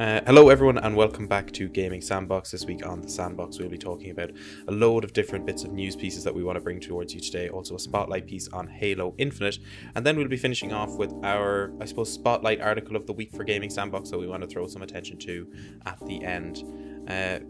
Uh, hello, everyone, and welcome back to Gaming Sandbox. This week on the Sandbox, we'll be talking about a load of different bits of news pieces that we want to bring towards you today. Also, a spotlight piece on Halo Infinite, and then we'll be finishing off with our, I suppose, spotlight article of the week for Gaming Sandbox that we want to throw some attention to at the end. Uh,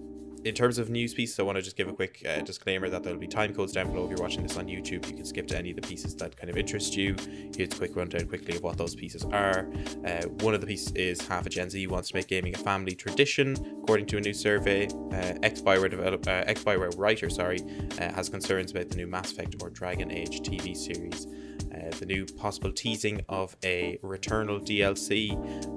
in terms of news pieces, I want to just give a quick uh, disclaimer that there'll be time codes down below. If you're watching this on YouTube, you can skip to any of the pieces that kind of interest you. Here's a quick rundown quickly of what those pieces are. Uh, one of the pieces is half a Gen Z wants to make gaming a family tradition, according to a new survey. Uh, ex Bioware developer, uh, ex Bioware writer, sorry, uh, has concerns about the new Mass Effect or Dragon Age TV series. Uh, the new possible teasing of a Returnal DLC,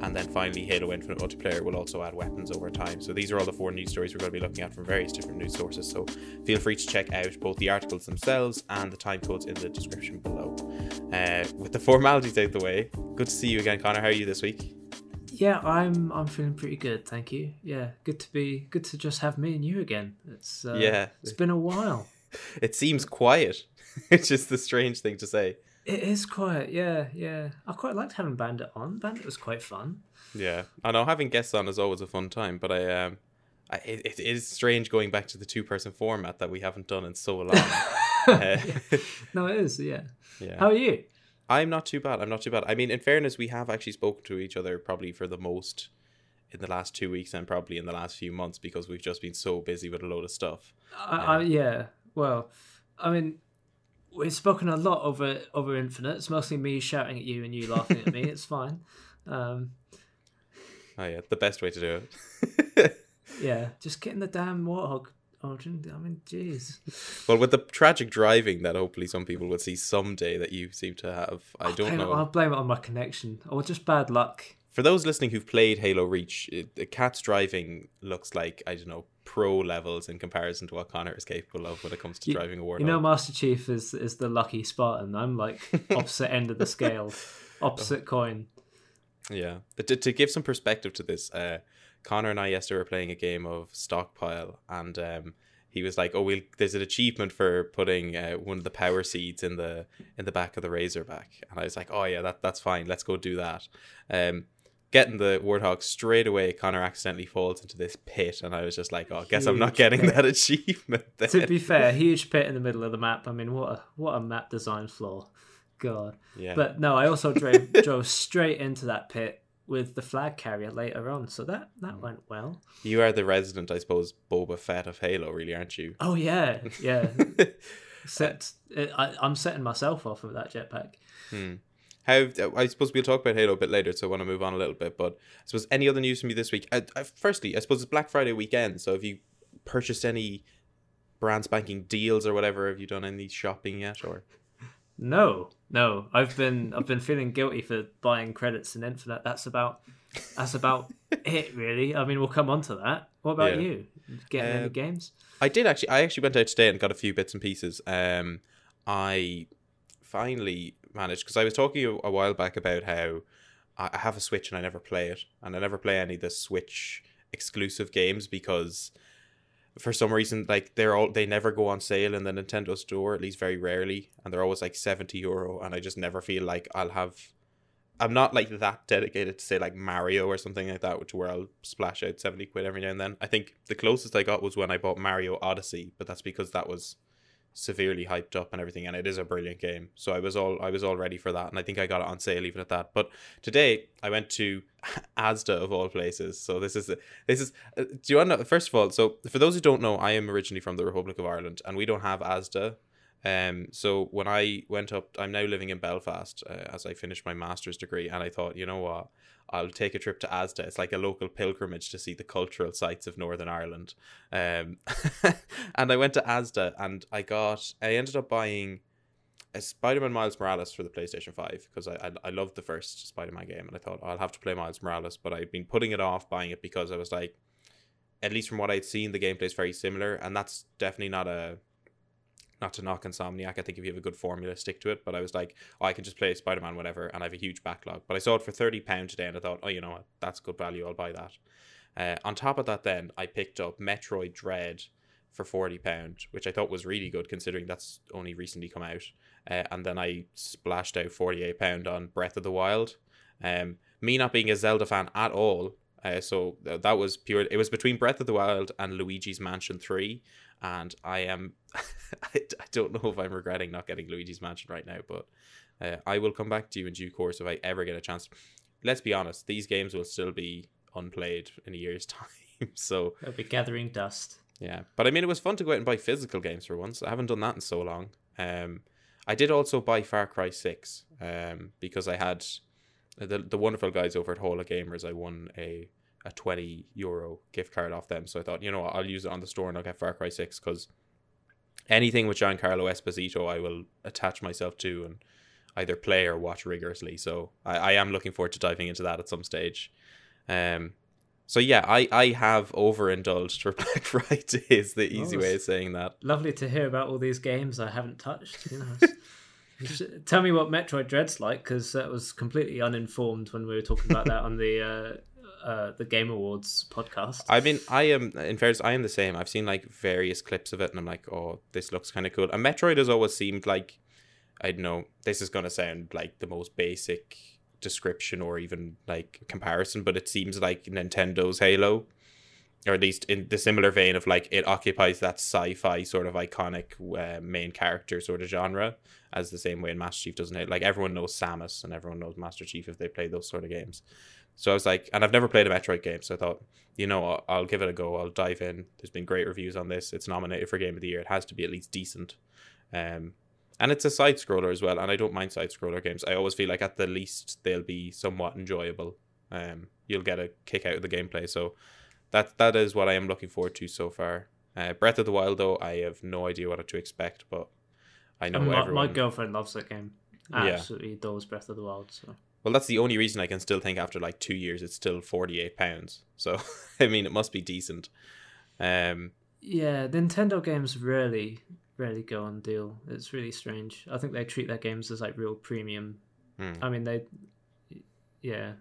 and then finally Halo Infinite multiplayer will also add weapons over time. So these are all the four news stories we're going to be looking at from various different news sources. So feel free to check out both the articles themselves and the time codes in the description below. Uh, with the formalities out the way, good to see you again, Connor. How are you this week? Yeah, I'm I'm feeling pretty good, thank you. Yeah, good to be good to just have me and you again. It's uh, Yeah. it's been a while. It seems quiet, it's just the strange thing to say. It is quiet, yeah, yeah. I quite liked having Bandit on. Bandit was quite fun. Yeah, I know having guests on is always a fun time, but I um, I, it, it is strange going back to the two person format that we haven't done in so long. Uh, No, it is, yeah. yeah, How are you? I'm not too bad. I'm not too bad. I mean, in fairness, we have actually spoken to each other probably for the most in the last two weeks and probably in the last few months because we've just been so busy with a load of stuff. I, I, yeah. Well, I mean, we've spoken a lot over over Infinite. It's mostly me shouting at you and you laughing at me. It's fine. Um, Oh yeah, the best way to do it. yeah, just getting the damn warthog. Origin. I mean, jeez. well, with the tragic driving that hopefully some people will see someday that you seem to have, I I'll don't blame it- know. I'll blame it on my connection or just bad luck. For those listening who've played Halo Reach, it, the Kat's driving looks like I don't know pro levels in comparison to what Connor is capable of when it comes to You- driving a warthog. You know, Master Chief is is the lucky Spartan. I'm like opposite end of the scale, opposite coin. Yeah, but to, to give some perspective to this, uh, Connor and I yesterday were playing a game of Stockpile, and um, he was like, "Oh, we'll, there's an achievement for putting uh, one of the power seeds in the in the back of the Razorback," and I was like, "Oh yeah, that that's fine. Let's go do that." Um, getting the Warthog straight away, Connor accidentally falls into this pit, and I was just like, "Oh, I guess I'm not getting pit. that achievement." Then. To be fair, huge pit in the middle of the map. I mean, what a what a map design flaw. God. yeah, But no, I also drove drove straight into that pit with the flag carrier later on, so that that went well. you are the resident, I suppose, Boba Fett of Halo, really, aren't you? Oh yeah, yeah. Set, I, I'm setting myself off with that jetpack. Hmm. How I suppose we'll talk about Halo a bit later, so I want to move on a little bit. But I suppose any other news from you this week? Uh, uh, firstly, I suppose it's Black Friday weekend, so have you purchased any brand spanking deals or whatever? Have you done any shopping yet? Or No, no. I've been I've been feeling guilty for buying credits in Infinite. That's about that's about it really. I mean, we'll come on to that. What about Yeah. you? Getting Uh, any games? I did actually. I actually went out today and got a few bits and pieces. Um, I finally managed because I was talking a, while back about how I have a Switch and I never play it, and I never play any of the Switch exclusive games because for some reason like they're all they never go on sale in the Nintendo store at least very rarely and they're always like 70 euro and I just never feel like I'll have I'm not like that dedicated to say like Mario or something like that which where I'll splash out 70 quid every now and then. I think the closest I got was when I bought Mario Odyssey but that's because that was severely hyped up and everything and it is a brilliant game. So I was all I was all ready for that and I think I got it on sale even at that. But today I went to Asda of all places. So this is this is uh, do you want to first of all so for those who don't know I am originally from the Republic of Ireland and we don't have Asda um so when I went up I'm now living in Belfast uh, as I finished my master's degree and I thought you know what? I'll take a trip to Asda. It's like a local pilgrimage to see the cultural sites of Northern Ireland. Um and I went to Asda and I got I ended up buying a Spider-Man Miles Morales for the PlayStation 5 because I, I I loved the first Spider-Man game and I thought I'll have to play Miles Morales but I'd been putting it off buying it because I was like at least from what I'd seen the gameplay is very similar and that's definitely not a not to knock Insomniac I think if you have a good formula stick to it. But I was like oh, I can just play Spider-Man whatever and I have a huge backlog. But I saw it for 30 pound today and I thought oh you know what? That's good value. I'll buy that. Uh, on top of that then I picked up Metroid Dread for 40 pound which I thought was really good considering that's only recently come out. Uh, and then I splashed out 48 pound on Breath of the Wild. Um me not being a Zelda fan at all Uh, so that was pure. It was between Breath of the Wild and Luigi's Mansion Three, and I am. I, don't know if I'm regretting not getting Luigi's Mansion right now, but uh, I will come back to you in due course if I ever get a chance. Let's be honest; these games will still be unplayed in a year's time. so They'll be gathering dust. yeah, but I mean, it was fun to go out and buy physical games for once. I haven't done that in so long. Um, I did also buy Far Cry Six, um, because I had the the wonderful guys over at Hall of Gamers. I won a a twenty euro gift card off them, so I thought, you know, what, I'll use it on the store and I'll get Far Cry Six because anything with Giancarlo Esposito, I will attach myself to and either play or watch rigorously. So I, I am looking forward to diving into that at some stage. Um, so yeah, I, I have overindulged for Black Friday is the easy way of saying that. Lovely to hear about all these games I haven't touched. You know, Tell me what Metroid Dread's like, because that was completely uninformed when we were talking about that on the uh, the Game Awards podcast. I mean, I am in fairness, I am the same. I've seen like various clips of it, and I'm like, oh, this looks kind of cool. And Metroid has always seemed like, I don't know, this is gonna sound like the most basic description or even like comparison, but it seems like Nintendo's Halo, or at least in the similar vein of like it occupies that sci-fi sort of iconic uh, main character sort of genre, as the same way in Master Chief doesn't it? Like everyone knows Samus and everyone knows Master Chief if they play those sort of games. So I was like, and I've never played a Metroid game, so I thought, you know, I'll, I'll give it a go. I'll dive in. There's been great reviews on this. It's nominated for Game of the Year. It has to be at least decent. Um, and it's a side scroller as well, and I don't mind side scroller games. I always feel like at the least they'll be somewhat enjoyable. Um, you'll get a kick out of the gameplay. So that that is what I am looking forward to so far. Uh, Breath of the Wild, though, I have no idea what to expect, but I know my, everyone. my girlfriend loves that game. Yeah. Absolutely adores Breath of the Wild. So Well, that's the only reason I can still think after like two years it's still forty eight pounds. So I mean, it must be decent. Um, yeah, Nintendo games rarely rarely go on deal. It's really strange. I think they treat their games as like real premium. Hmm. I mean, they, yeah,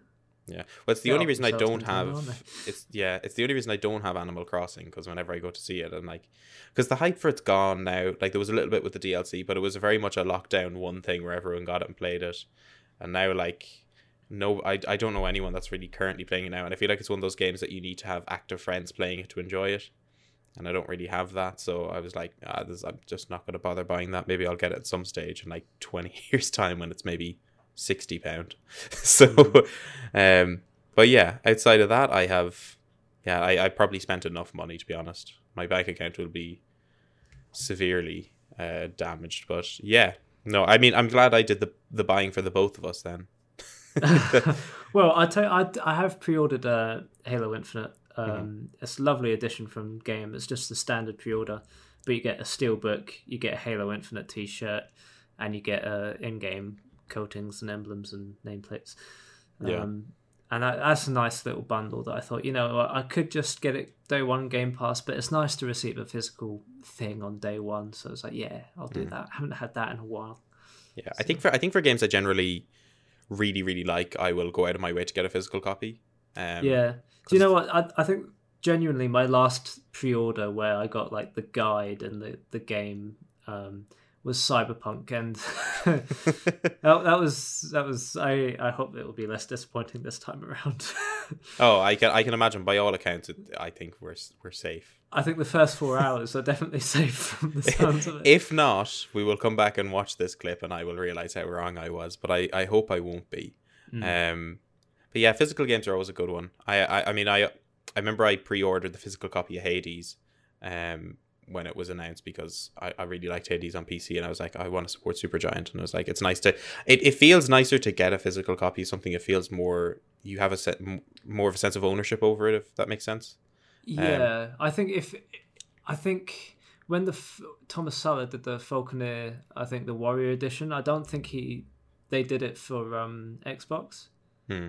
yeah. Well, it's the only reason I don't Nintendo, have. It's yeah. It's the only reason I don't have Animal Crossing because whenever I go to see it, and like, because the hype for it's gone now. Like there was a little bit with the DLC, but it was very much a lockdown one thing where everyone got it and played it, and now like. No, I, I don't know anyone that's really currently playing it now, and I feel like it's one of those games that you need to have active friends playing it to enjoy it, and I don't really have that. So I was like, ah, this, I'm just not going to bother buying that. Maybe I'll get it at some stage in like twenty years time when it's maybe sixty pound. so, um, but yeah, outside of that, I have, yeah, I, I probably spent enough money to be honest. My bank account will be severely uh, damaged, but yeah, no, I mean, I'm glad I did the the buying for the both of us then. well, I tell you, I, I have pre-ordered uh, Halo Infinite. Um, Mm-hmm. It's a lovely edition from Game. It's just the standard pre-order, but you get a steelbook, you get a Halo Infinite T-shirt, and you get uh, in-game coatings and emblems and nameplates. Yeah. And that, that's a nice little bundle that I thought, you know, I could just get it day one Game Pass, but it's nice to receive a physical thing on day one. So it's like, yeah, I'll Mm. do that. I haven't had that in a while. Yeah, I think for I think for games I generally really really like, I will go out of my way to get a physical copy. Um, yeah. Do you know what? I, I think genuinely my last pre-order where I got like the guide and the the game um, was Cyberpunk, and that, that was that was. I I hope it will be less disappointing this time around. Oh, I can I can imagine. By all accounts, it, I think we're we're safe. I think the first four hours are definitely safe from the sounds of it. If not, we will come back and watch this clip, and I will realize how wrong I was. But I, I hope I won't be. Mm. Um, but yeah, physical games are always a good one. I I, I mean I I remember I pre-ordered the physical copy of Hades, um, when it was announced because I, I really liked Hades on PC, and I was like I want to support Supergiant, and I was like it's nice to it, it feels nicer to get a physical copy of something. It feels more you have a set more of a sense of ownership over it, if that makes sense. Yeah, I think if I think when the F- Tomas Sala did the Falconeer, I think the Warrior Edition. I don't think he they did it for um, Xbox, Hmm.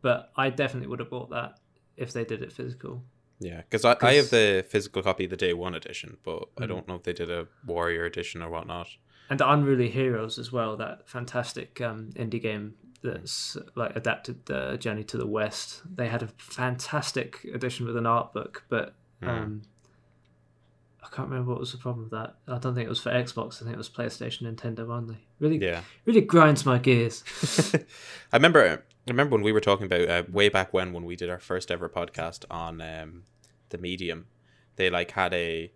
but I definitely would have bought that if they did it physical. Yeah, because I, I have the physical copy of the day one edition, but I Mm. don't know if they did a Warrior edition or whatnot. And Unruly Heroes as well, that fantastic um, indie game that's like adapted the Journey to the West. They had a fantastic edition with an art book, but Hmm. um, I can't remember what was the problem with that. I don't think it was for Xbox. I think it was PlayStation, Nintendo only. Really, Yeah. really grinds my gears. I remember I remember when we were talking about uh, way back when when we did our first ever podcast on um, the medium, they like had a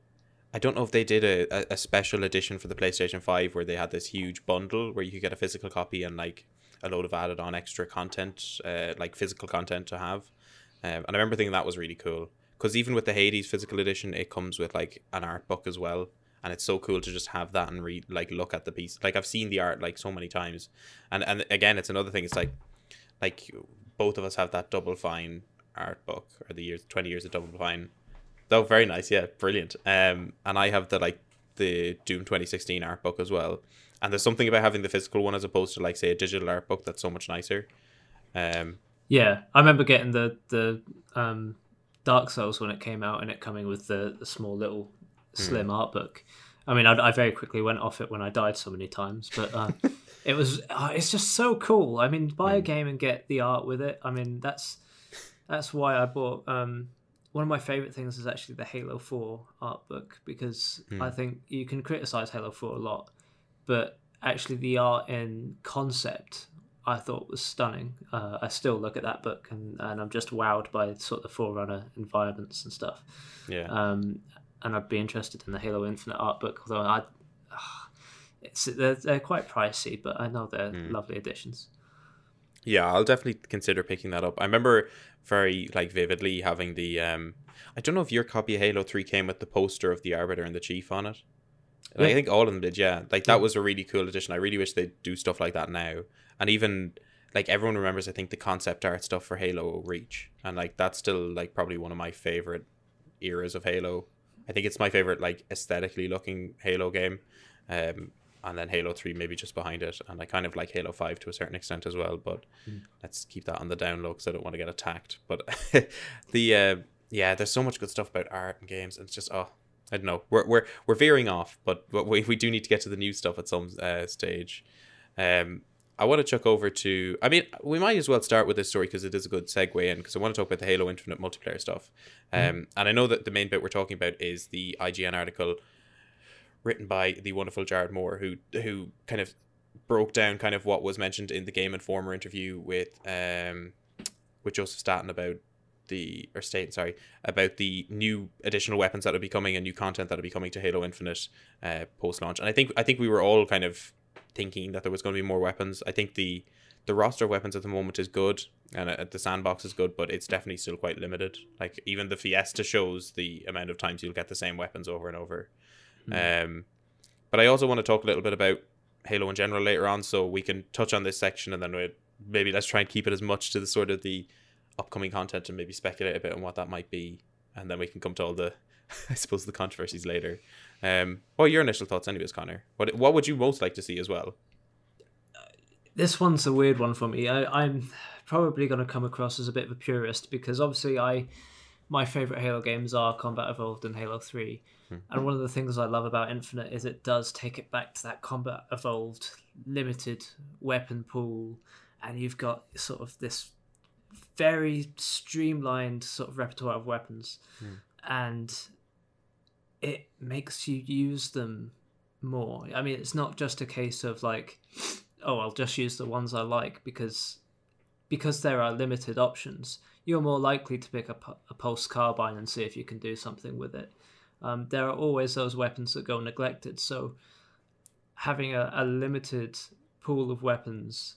I don't know if they did a, a special edition for the PlayStation 5 where they had this huge bundle where you could get a physical copy and like a load of added on extra content, uh, like physical content to have. Um, and I remember thinking that was really cool because even with the Hades physical edition, it comes with like an art book as well. And it's so cool to just have that and read, like, look at the piece. Like, I've seen the art like so many times, and and again, it's another thing. It's like, like both of us have that Double Fine art book or the years twenty years of Double Fine Oh, very nice. Yeah, brilliant. Um, and I have the like the Doom 2016 art book as well. And there's something about having the physical one as opposed to like say a digital art book that's so much nicer. Um, yeah, I remember getting the the um, Dark Souls when it came out and it coming with the, the small little slim mm. art book. I mean, I, I, very quickly went off it when I died so many times, but uh, it was uh, it's just so cool. I mean, buy a mm. game and get the art with it. I mean, that's that's why I bought um, one of my favorite things is actually the Halo 4 art book because mm. I think you can criticize Halo 4 a lot, but actually the art in concept I thought was stunning. Uh, I still look at that book and, and I'm just wowed by sort of the Forerunner environments and stuff. Yeah. Um, and I'd be interested in the Halo Infinite art book, although I, uh, it's they're, they're quite pricey, but I know they're mm. lovely additions. Yeah, I'll definitely consider picking that up. I remember very like vividly having the um I don't know if your copy of Halo 3 came with the poster of the Arbiter and the Chief on it. Yeah. I think all of them did, yeah. Like that yeah. was a really cool addition. I really wish they'd do stuff like that now. And even like everyone remembers I think the concept art stuff for Halo Reach. And like that's still like probably one of my favorite eras of Halo. I think it's my favorite like aesthetically looking Halo game. Um and then Halo 3 maybe just behind it. And I kind of like Halo 5 to a certain extent as well, but mm. let's keep that on the down low because I don't want to get attacked. But the, uh, yeah, there's so much good stuff about art and games. And it's just, oh, I don't know. We're, we're, we're veering off, but, but we, we do need to get to the new stuff at some uh, stage. Um, I want to chuck over to. I mean, we might as well start with this story because it is a good segue in. Because I want to talk about the Halo Infinite multiplayer stuff. Mm. Um, mm. and I know that the main bit we're talking about is the IGN article written by the wonderful Jared Moore, who who kind of broke down kind of what was mentioned in the Game Informer interview with um with Joseph Staten about the or Staten sorry about the new additional weapons that will be coming and new content that will be coming to Halo Infinite uh, post launch. And I think I think we were all kind of thinking that there was going to be more weapons. I think the the roster of weapons at the moment is good and uh, the sandbox is good, but it's definitely still quite limited. Like even the Fiesta shows the amount of times you'll get the same weapons over and over. Mm. Um, but I also want to talk a little bit about Halo in general later on, so we can touch on this section and then we maybe let's try and keep it as much to the sort of the upcoming content and maybe speculate a bit on what that might be, and then we can come to all the, I suppose, the controversies later. Um, what are your initial thoughts, anyways, Connor? What what would you most like to see as well? This one's a weird one for me. I, I'm probably going to come across as a bit of a purist because obviously I my favorite Halo games are Combat Evolved and Halo 3. Mm-hmm. And one of the things I love about Infinite is it does take it back to that Combat Evolved limited weapon pool. And you've got sort of this very streamlined sort of repertoire of weapons. Mm. And it makes you use them more. I mean, it's not just a case of like, oh, I'll just use the ones I like because because there are limited options you're more likely to pick up a pulse carbine and see if you can do something with it. Um, there are always those weapons that go neglected. So having a, a limited pool of weapons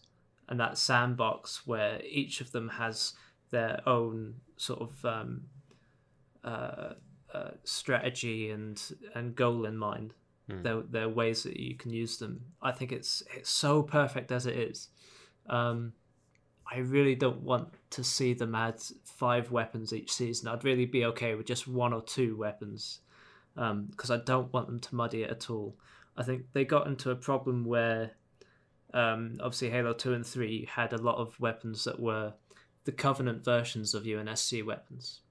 and that sandbox where each of them has their own sort of um, uh, uh, strategy and and goal in mind. Mm. There, there are ways that you can use them. I think it's it's so perfect as it is. Um, I really don't want to see them add five weapons each season. I'd really be okay with just one or two weapons because um, I don't want them to muddy it at all. I think they got into a problem where um, obviously Halo 2 and 3 had a lot of weapons that were the Covenant versions of UNSC weapons.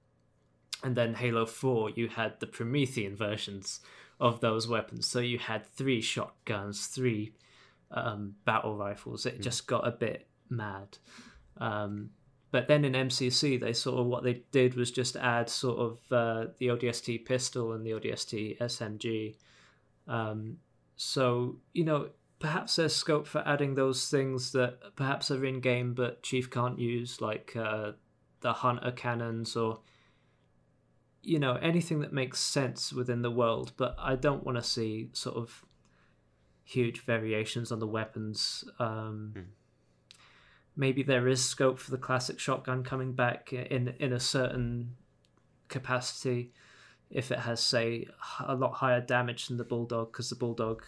And then Halo 4, you had the Promethean versions of those weapons. So you had three shotguns, three um, battle rifles. It mm. just got a bit mad. Um, but then in MCC, they sort of what they did was just add sort of uh, the ODST pistol and the ODST SMG. Um, so you know, perhaps there's scope for adding those things that perhaps are in game but Chief can't use, like uh, the hunter cannons or you know anything that makes sense within the world. But I don't want to see sort of huge variations on the weapons. Um, Hmm. Maybe there is scope for the classic shotgun coming back in in a certain capacity if it has say a lot higher damage than the bulldog because the bulldog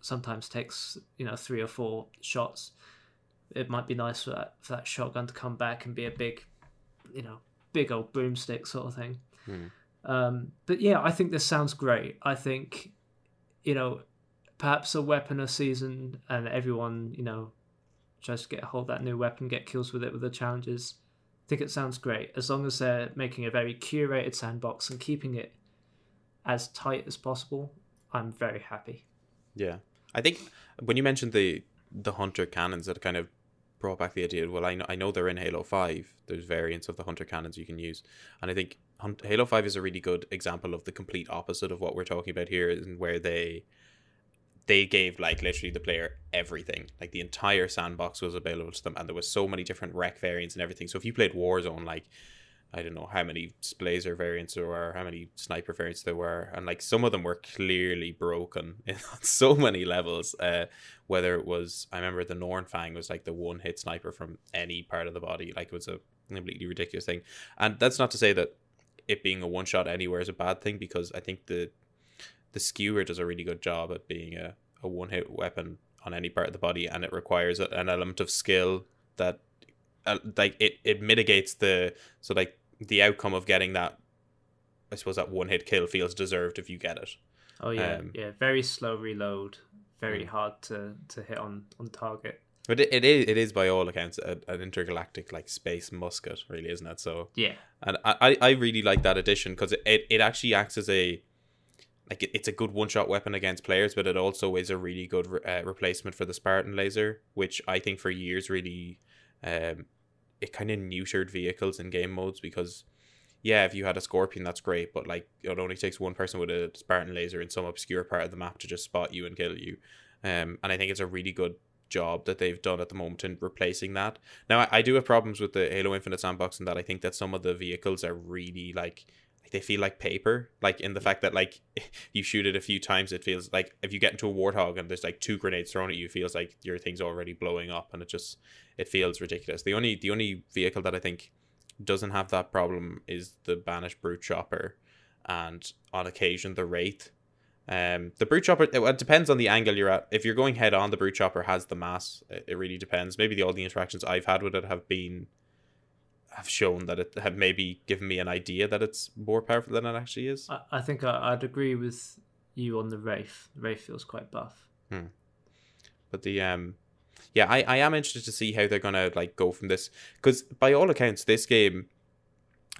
sometimes takes you know three or four shots. It might be nice for that, for that shotgun to come back and be a big you know big old broomstick sort of thing. Hmm. um, but yeah i think this sounds great. I think you know perhaps a weapon a season and everyone you know tries to get a hold of that new weapon get kills with it with the challenges I think it sounds great as long as they're making a very curated sandbox and keeping it as tight as possible. I'm very happy. Yeah, I think when you mentioned the the hunter cannons, that kind of brought back the idea. Well, I know I know they're in Halo Five. There's variants of the hunter cannons you can use, and I think Halo Five is a really good example of the complete opposite of what we're talking about here, and where they they gave like literally the player everything. Like the entire sandbox was available to them, and there was so many different REQ variants and everything. So if you played Warzone, like I don't know how many blazer variants there were, how many sniper variants there were, and like some of them were clearly broken in on so many levels. Uh, whether it was, I remember the Norn Fang was like the one hit sniper from any part of the body, like it was a completely ridiculous thing. And that's not to say that it being a one shot anywhere is a bad thing, because I think the the skewer does a really good job at being a, a one hit weapon on any part of the body, and it requires a- an element of skill that uh, like it, it mitigates the so like the outcome of getting that I suppose that one hit kill feels deserved if you get it. Oh yeah, Um, yeah. Very slow reload. Very Mm. hard to, to hit on, on target. But it, it is it is by all accounts a, an intergalactic like space musket, really, isn't it? So Yeah. and I, I I really like that addition because it, it, it actually acts as a like it, it's a good one shot weapon against players, but it also is a really good re- uh, replacement for the Spartan laser, which I think for years really um it kind of neutered vehicles in game modes because yeah, if you had a scorpion, that's great, but like it only takes one person with a Spartan laser in some obscure part of the map to just spot you and kill you. Um, and I think it's a really good job that they've done at the moment in replacing that. Now, I, I do have problems with the Halo Infinite sandbox in that I think that some of the vehicles are really like they feel like paper, like in the fact that like you shoot it a few times, it feels like if you get into a warthog and there's like two grenades thrown at you, it feels like your thing's already blowing up, and it just it feels ridiculous. The only the only vehicle that I think doesn't have that problem is the banished brute chopper, and on occasion the wraith. Um, the brute chopper it, it depends on the angle you're at. If you're going head on, the brute chopper has the mass. It, it really depends. Maybe the all the interactions I've had with it have been have shown that it have maybe given me an idea that it's more powerful than it actually is. I, I think I, I'd agree with you on the Wraith. The Wraith feels quite buff. Hmm. But the um, yeah, I, I am interested to see how they're gonna like go from this because by all accounts, this game,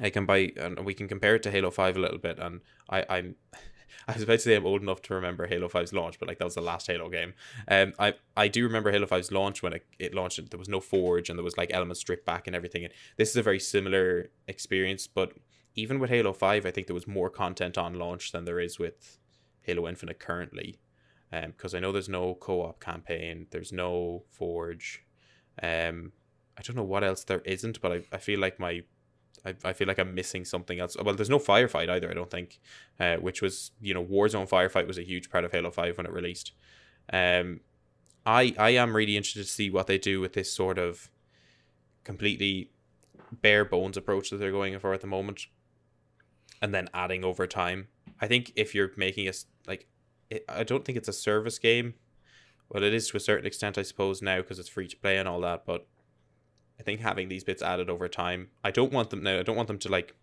I can buy and we can compare it to Halo Five a little bit, and I I'm. I was about to say I'm old enough to remember Halo 5's launch, but like that was the last Halo game. Um, I I do remember Halo 5's launch when it, it launched. There was no Forge and there was like elements stripped back and everything. And this is a very similar experience, but even with Halo 5, I think there was more content on launch than there is with Halo Infinite currently because I know there's no co-op campaign, there's no Forge. Um, I don't know what else there isn't, but I, I feel like my I, I feel like I'm missing something else. Well, there's no firefight either. I don't think, uh, which was you know Warzone firefight was a huge part of Halo Five when it released. Um, I I am really interested to see what they do with this sort of completely bare bones approach that they're going for at the moment, and then adding over time. I think if you're making a like, it, I don't think it's a service game. Well, it is to a certain extent, I suppose, now because it's free to play and all that. But I think having these bits added over time, I don't want them now. I don't want them to like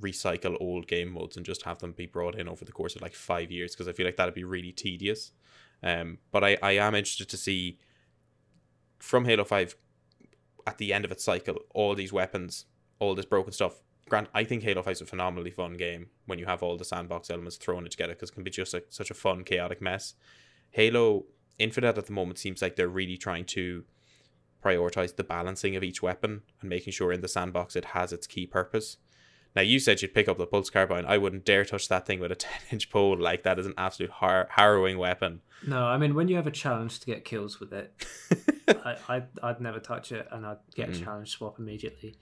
recycle old game modes and just have them be brought in over the course of like five years because I feel like that'd be really tedious. Um, but I, I am interested to see from Halo Five at the end of its cycle all these weapons, all this broken stuff. Grant, I think Halo Five is a phenomenally fun game when you have all the sandbox elements thrown together because it can be just a, such a fun chaotic mess. Halo Infinite at the moment seems like they're really trying to prioritize the balancing of each weapon and making sure in the sandbox it has its key purpose. Now you said you'd pick up the pulse carbine. I wouldn't dare touch that thing with a ten inch pole. Like that is an absolute har- harrowing weapon. No, I mean when you have a challenge to get kills with it, I, I'd, I'd never touch it, and I'd get a Mm. challenge swap immediately.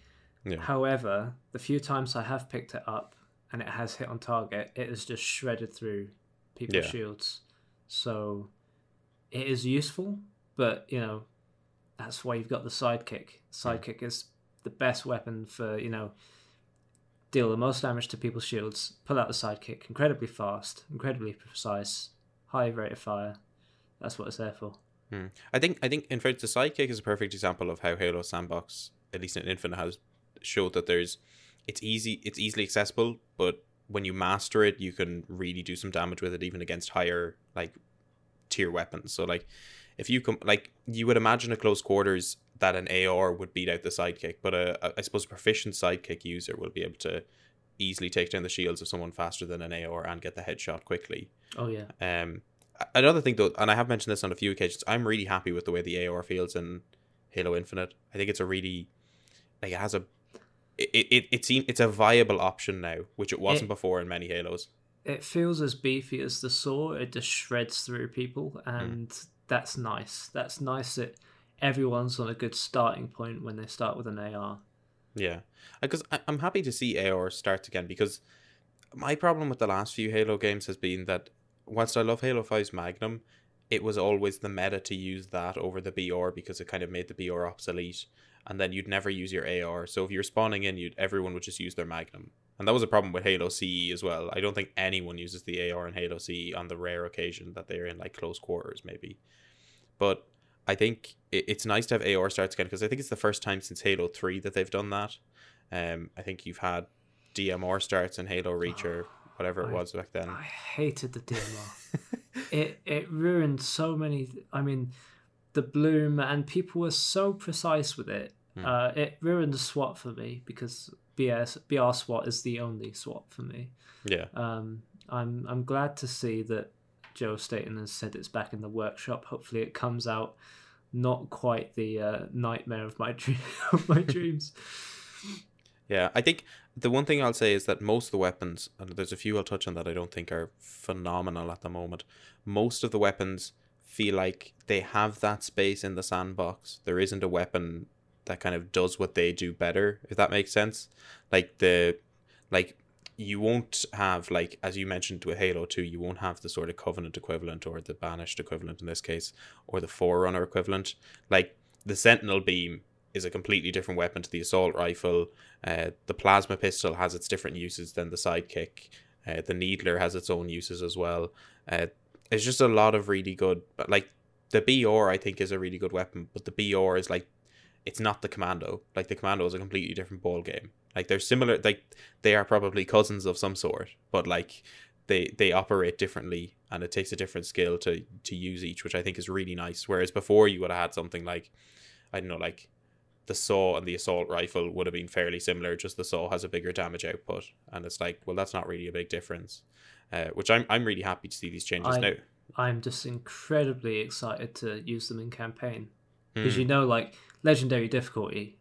Yeah. However, the few times I have picked it up and it has hit on target, it has just shredded through people's Yeah. shields. So it is useful, but you know that's why you've got the sidekick. Sidekick is the best weapon for you know deal the most damage to people's shields. Pull out the sidekick, incredibly fast, incredibly precise, high rate of fire. That's what it's there for. Hmm. I think I think in fact the sidekick is a perfect example of how Halo Sandbox, at least in Infinite, has showed that there's it's easy it's easily accessible, but when you master it, you can really do some damage with it, even against higher like tier weapons. So like if you come like you would imagine a close quarters that an AR would beat out the sidekick, but a, a I suppose a proficient sidekick user will be able to easily take down the shields of someone faster than an AR and get the headshot quickly. Oh yeah. Um, another thing though, and I have mentioned this on a few occasions, I'm really happy with the way the AR feels in Halo Infinite. I think it's a really like it has a it it it seems it's a viable option now, which it wasn't It- before in many Halos. it feels as beefy as the saw. It just shreds through people, Mm. That's nice. That's nice that everyone's on a good starting point when they start with an AR. Yeah, because I'm happy to see AR start again because my problem with the last few Halo games has been that whilst I love Halo 5's Magnum, it was always the meta to use that over the BR because it kind of made the BR obsolete, and then you'd never use your AR. So if you're spawning in, you'd everyone would just use their Magnum, and that was a problem with Halo CE as well. I don't think anyone uses the AR in Halo CE on the rare occasion that they're in like close quarters, maybe. But I think it's nice to have AR starts again because I think it's the first time since Halo Three that they've done that. Um, I think you've had DMR starts in Halo Reach or whatever it I- was back then. I hated the DMR. it it ruined so many. I mean, the bloom and people were so precise with it. Hmm. Uh, it ruined the SWAT for me because BS BR SWAT is the only SWAT for me. yeah, Um, I'm I'm glad to see that Joe Staten has said it's back in the workshop. Hopefully, it comes out not quite the uh, nightmare of my dream of my dreams. yeah. I think the one thing I'll say is that most of the weapons, and there's a few I'll touch on that I don't think are phenomenal at the moment. Most of the weapons feel like they have that space in the sandbox. There isn't a weapon that kind of does what they do better, if that makes sense. Like the like you won't have like as you mentioned with Halo 2, you won't have the sort of covenant equivalent or the banished equivalent in this case, or the forerunner equivalent. Like the Sentinel beam is a completely different weapon to the assault rifle. Uh, the plasma pistol has its different uses than the sidekick. Uh, the needler has its own uses as well. Uh, it's just a lot of really good, but like the BR, I think is a really good weapon, but the BR is like it's not the commando. Like the commando is a completely different ball game. Like they're similar, like they are probably cousins of some sort, but like they they operate differently, and it takes a different skill to to use each, which I think is really nice. Whereas before you would have had something like I don't know, like the saw and the assault rifle would have been fairly similar. Just the saw has a bigger damage output, and it's like, well, that's not really a big difference. Uh, which I'm I'm really happy to see these changes I- now. I'm just incredibly excited to use them in campaign because Hmm. you know, like legendary difficulty,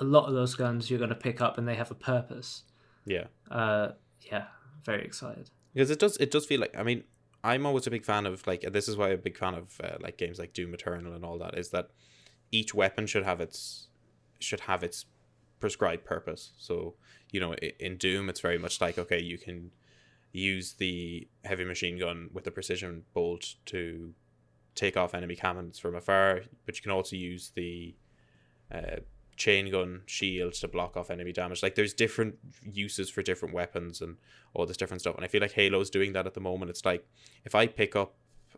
a lot of those guns you're going to pick up and they have a purpose. yeah. Uh, yeah, very excited. because it does it does feel like I mean I'm always a big fan of like and this is why I'm a big fan of uh, like games like Doom Eternal and all that is that each weapon should have its should have its prescribed purpose. So you know in Doom it's very much like okay you can use the heavy machine gun with a precision bolt to take off enemy cannons from afar, but you can also use the uh, chain gun shield to block off enemy damage. Like there's different uses for different weapons and all this different stuff. And I feel like Halo's doing that at the moment. It's like if I pick up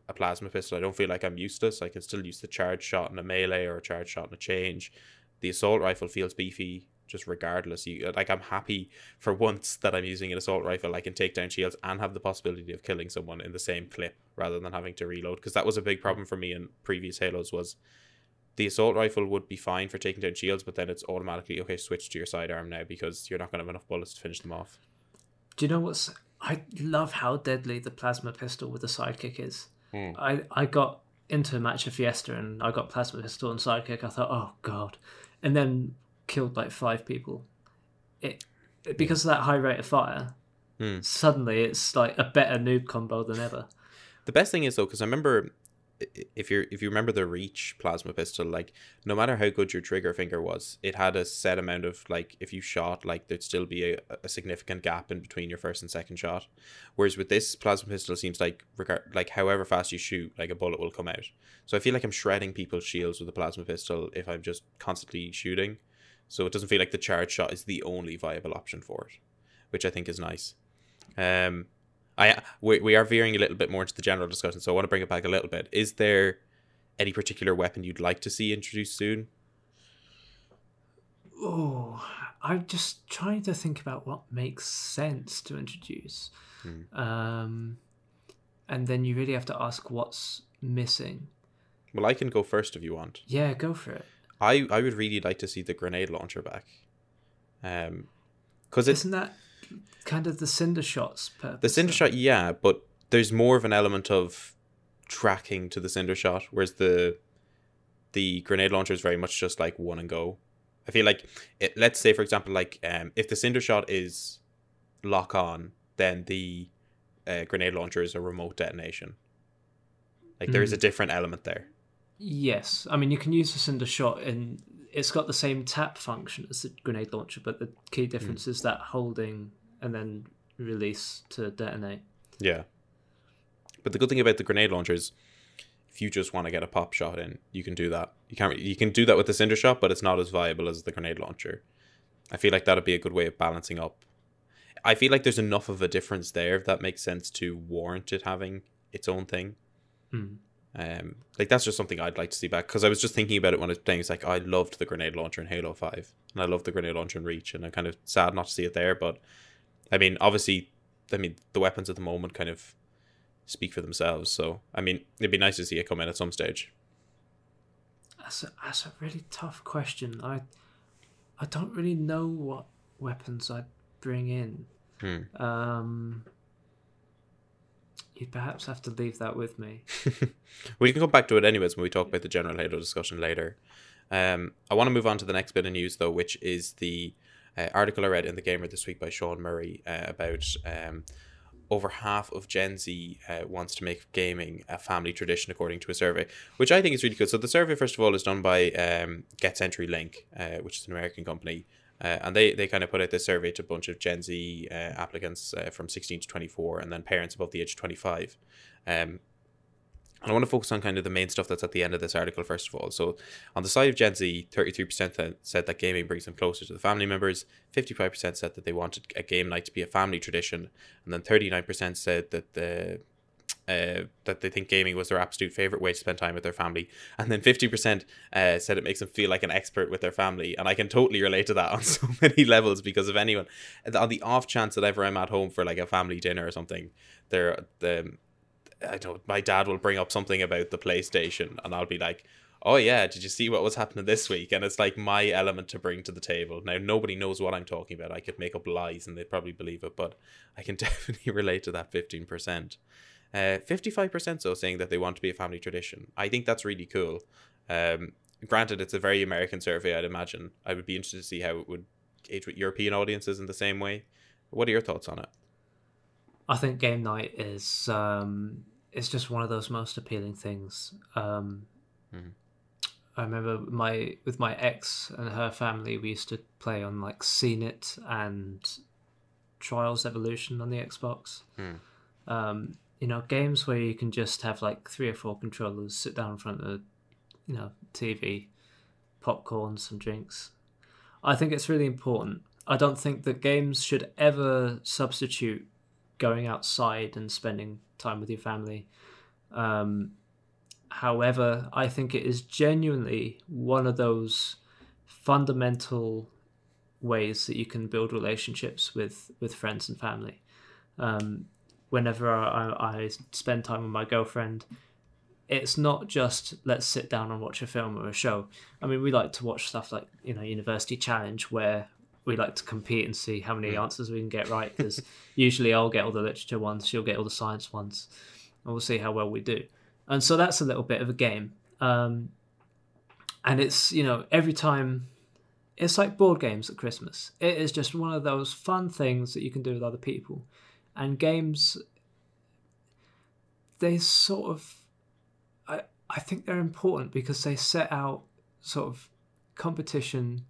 a plasma pistol, I don't feel like I'm useless. I can still use the charge shot in a melee or a charge shot in a change. The assault rifle feels beefy just regardless. You like I'm happy for once that I'm using an assault rifle. I can take down shields and have the possibility of killing someone in the same clip rather than having to reload. Because that was a big problem for me in previous Halos was the assault rifle would be fine for taking down shields, but then it's automatically okay. Switch to your sidearm now because you're not going to have enough bullets to finish them off. Do you know what's? I love how deadly the plasma pistol with the sidekick is. Hmm. I I got into a match of Fiesta and I got plasma pistol and sidekick. I thought, oh god, and then killed like five people. It because of that high rate of fire, Hmm. suddenly it's like a better noob combo than ever. The best thing is though, because I remember if you if you remember the Reach plasma pistol, like no matter how good your trigger finger was, it had a set amount of like if you shot, like there'd still be a, a significant gap in between your first and second shot. Whereas with this plasma pistol, it seems like regard like however fast you shoot, like a bullet will come out. So I feel like I'm shredding people's shields with a plasma pistol if I'm just constantly shooting. So it doesn't feel like the charge shot is the only viable option for it, which I think is nice. Um, I we, we are veering a little bit more into the general discussion, so I want to bring it back a little bit. Is there any particular weapon you'd like to see introduced soon? Oh, I'm just trying to think about what makes sense to introduce. Hmm. Um, and then you really have to ask what's missing. Well, I can go first if you want. Yeah, go for it. I I would really like to see the grenade launcher back. Um, because Isn't that kind of the cinder shots purpose? the cinder shot, yeah, but there's more of an element of tracking to the cinder shot, whereas the the grenade launcher is very much just like one and go. I feel like it, let's say for example, like um, if the cinder shot is lock on, then the uh, grenade launcher is a remote detonation. Like there is a different element there. Yes, I mean you can use the cinder shot and it's got the same tap function as the grenade launcher, but the key Hmm. difference is that holding and then release to detonate. Yeah. But the good thing about the grenade launcher is if you just want to get a pop shot in, you can do that. You can't you can do that with the cinder shot, but it's not as viable as the grenade launcher. I feel like that'd be a good way of balancing up. I feel like there's enough of a difference there if that makes sense to warrant it having its own thing. Hmm. Um, like that's just something I'd like to see back because I was just thinking about it when I was playing. It's like I loved the grenade launcher in Halo Five, and I loved the grenade launcher in Reach, and I'm kind of sad not to see it there. But I mean, obviously, I mean the weapons at the moment kind of speak for themselves. So I mean, it'd be nice to see it come in at some stage. That's a, that's a really tough question. I I don't really know what weapons I'd bring in. Hmm. Um, you'd perhaps have to leave that with me. we can come back to it anyways when we talk about the general Halo discussion later. Um, I want to move on to the next bit of news though, which is the uh, article I read in the Gamer this week by Sean Murray uh, about um, over half of Gen Z uh, wants to make gaming a family tradition, according to a survey, which I think is really good. So the survey, first of all, is done by um, Get Century Link, uh, which is an American company. Uh, and they, they kind of put out this survey to a bunch of Gen Z uh, applicants uh, from 16 to 24 and then parents above the age of 25. Um, and I want to focus on kind of the main stuff that's at the end of this article, first of all. So, on the side of Gen Z, 33% said that gaming brings them closer to the family members, 55% said that they wanted a game night to be a family tradition, and then 39% said that the uh, that they think gaming was their absolute favorite way to spend time with their family, and then 50% uh, said it makes them feel like an expert with their family. And I can totally relate to that on so many levels because if anyone, on the off chance that ever I'm at home for like a family dinner or something, they're the I don't. My dad will bring up something about the PlayStation, and I'll be like, "Oh yeah, did you see what was happening this week?" And it's like my element to bring to the table. Now nobody knows what I'm talking about. I could make up lies, and they'd probably believe it, but I can definitely relate to that fifteen percent. Uh, fifty-five percent so saying that they want to be a family tradition. I think that's really cool. Um, granted, it's a very American survey. I'd imagine. I would be interested to see how it would age with European audiences in the same way. What are your thoughts on it? I think game night is um, it's just one of those most appealing things. Um, Mhm. I remember my with my ex and her family, we used to play on like Scene It and Trials Evolution on the Xbox. Hmm. Um, you know, games where you can just have like three or four controllers, sit down in front of, you know, TV, popcorn, some drinks. I think it's really important. I don't think that games should ever substitute going outside and spending time with your family. Um, however, I think it is genuinely one of those fundamental ways that you can build relationships with with friends and family. Um, whenever I, I spend time with my girlfriend, it's not just let's sit down and watch a film or a show. I mean, we like to watch stuff like you know University Challenge, where we like to compete and see how many answers we can get right. Because usually I'll get all the literature ones, she'll get all the science ones, and we'll see how well we do. And so that's a little bit of a game. Um, and it's you know every time it's like board games at Christmas. It is just one of those fun things that you can do with other people. And games, they sort of, I, I think they're important because they set out sort of competition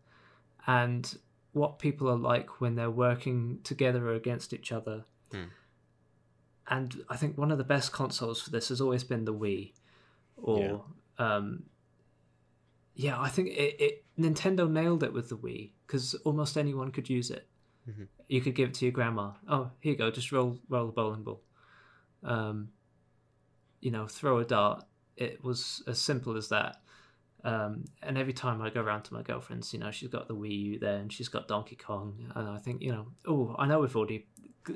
and what people are like when they're working together or against each other. Hmm. And I think one of the best consoles for this has always been the Wii, or yeah, um, yeah I think it, it Nintendo nailed it with the Wii because almost anyone could use it. Mm-hmm. You could give it to your grandma. Oh, here you go. Just roll roll a bowling ball. Um, you know, throw a dart. It was as simple as that. Um, and every time I go around to my girlfriend's, you know, she's got the Wii U there and she's got Donkey Kong, and I think, you know, oh, I know we've already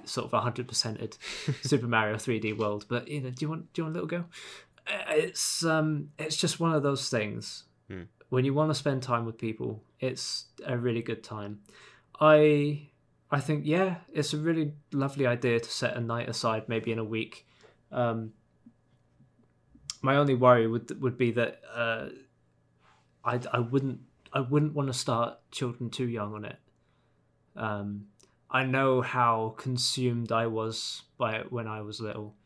sort of hundred percented Super Mario 3D World, but you know, do you want do you want a little go? Uh, it's um, it's just one of those things Hmm. when you want to spend time with people. It's a really good time. I I think yeah, it's a really lovely idea to set a night aside, maybe in a week. Um, my only worry would would be that uh, I I wouldn't I wouldn't want to start children too young on it. Um, I know how consumed I was by it when I was little,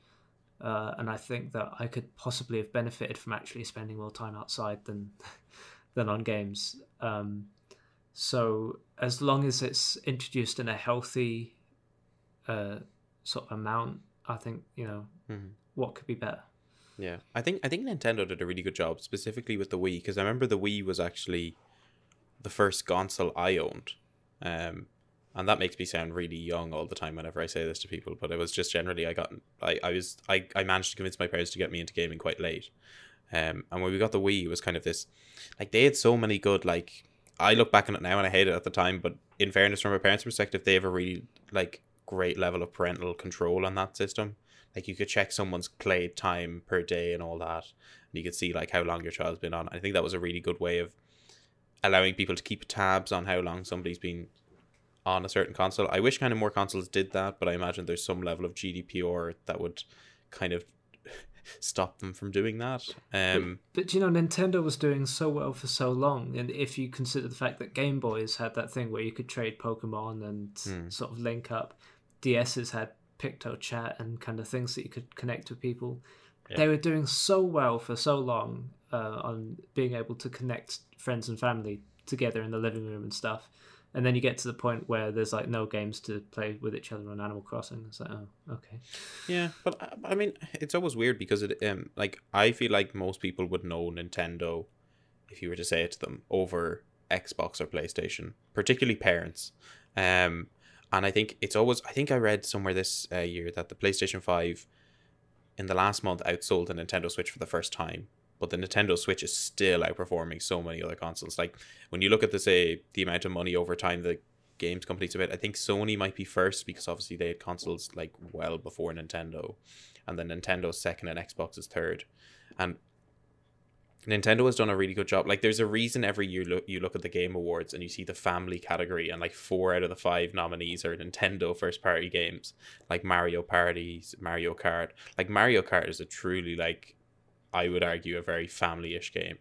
uh, and I think that I could possibly have benefited from actually spending more time outside than than on games. Um, so as long as it's introduced in a healthy uh, sort of amount, I think you know Mhm. what could be better. Yeah, I think I think Nintendo did a really good job, specifically with the Wii, because I remember the Wii was actually the first console I owned, um, and that makes me sound really young all the time whenever I say this to people. But it was just generally I got I I was I I managed to convince my parents to get me into gaming quite late, um, and when we got the Wii, it was kind of this, like they had so many good like I look back on it now and I hate it at the time, but in fairness, from a parent's perspective, they have a really like great level of parental control on that system. Like you could check someone's play time per day and all that, and you could see like how long your child's been on. I think that was a really good way of allowing people to keep tabs on how long somebody's been on a certain console. I wish kind of more consoles did that, but I imagine there's some level of GDPR that would kind of stop them from doing that. Um, But you know, Nintendo was doing so well for so long, and if you consider the fact that Game Boys had that thing where you could trade Pokemon and Hmm. sort of link up, DS's had Picto Chat and kind of things that you could connect with people. Yeah. They were doing so well for so long uh, on being able to connect friends and family together in the living room and stuff. And then you get to the point where there's like no games to play with each other on Animal Crossing. It's like, oh, okay. Yeah, but I mean, it's always weird because it um like I feel like most people would know Nintendo if you were to say it to them over Xbox or PlayStation, particularly parents. Um, and I think it's always I think I read somewhere this uh, year that the PlayStation Five in the last month outsold the Nintendo Switch for the first time. But the Nintendo Switch is still outperforming so many other consoles. Like when you look at the say the amount of money over time the games companies have it, I think Sony might be first because obviously they had consoles like well before Nintendo, and then Nintendo's second and Xbox is third, and Nintendo has done a really good job. Like there's a reason every year look, you look at the Game Awards and you see the family category, and like four out of the five nominees are Nintendo first party games, like Mario Party, Mario Kart. Like Mario Kart is a truly like, I would argue, a very family ish game.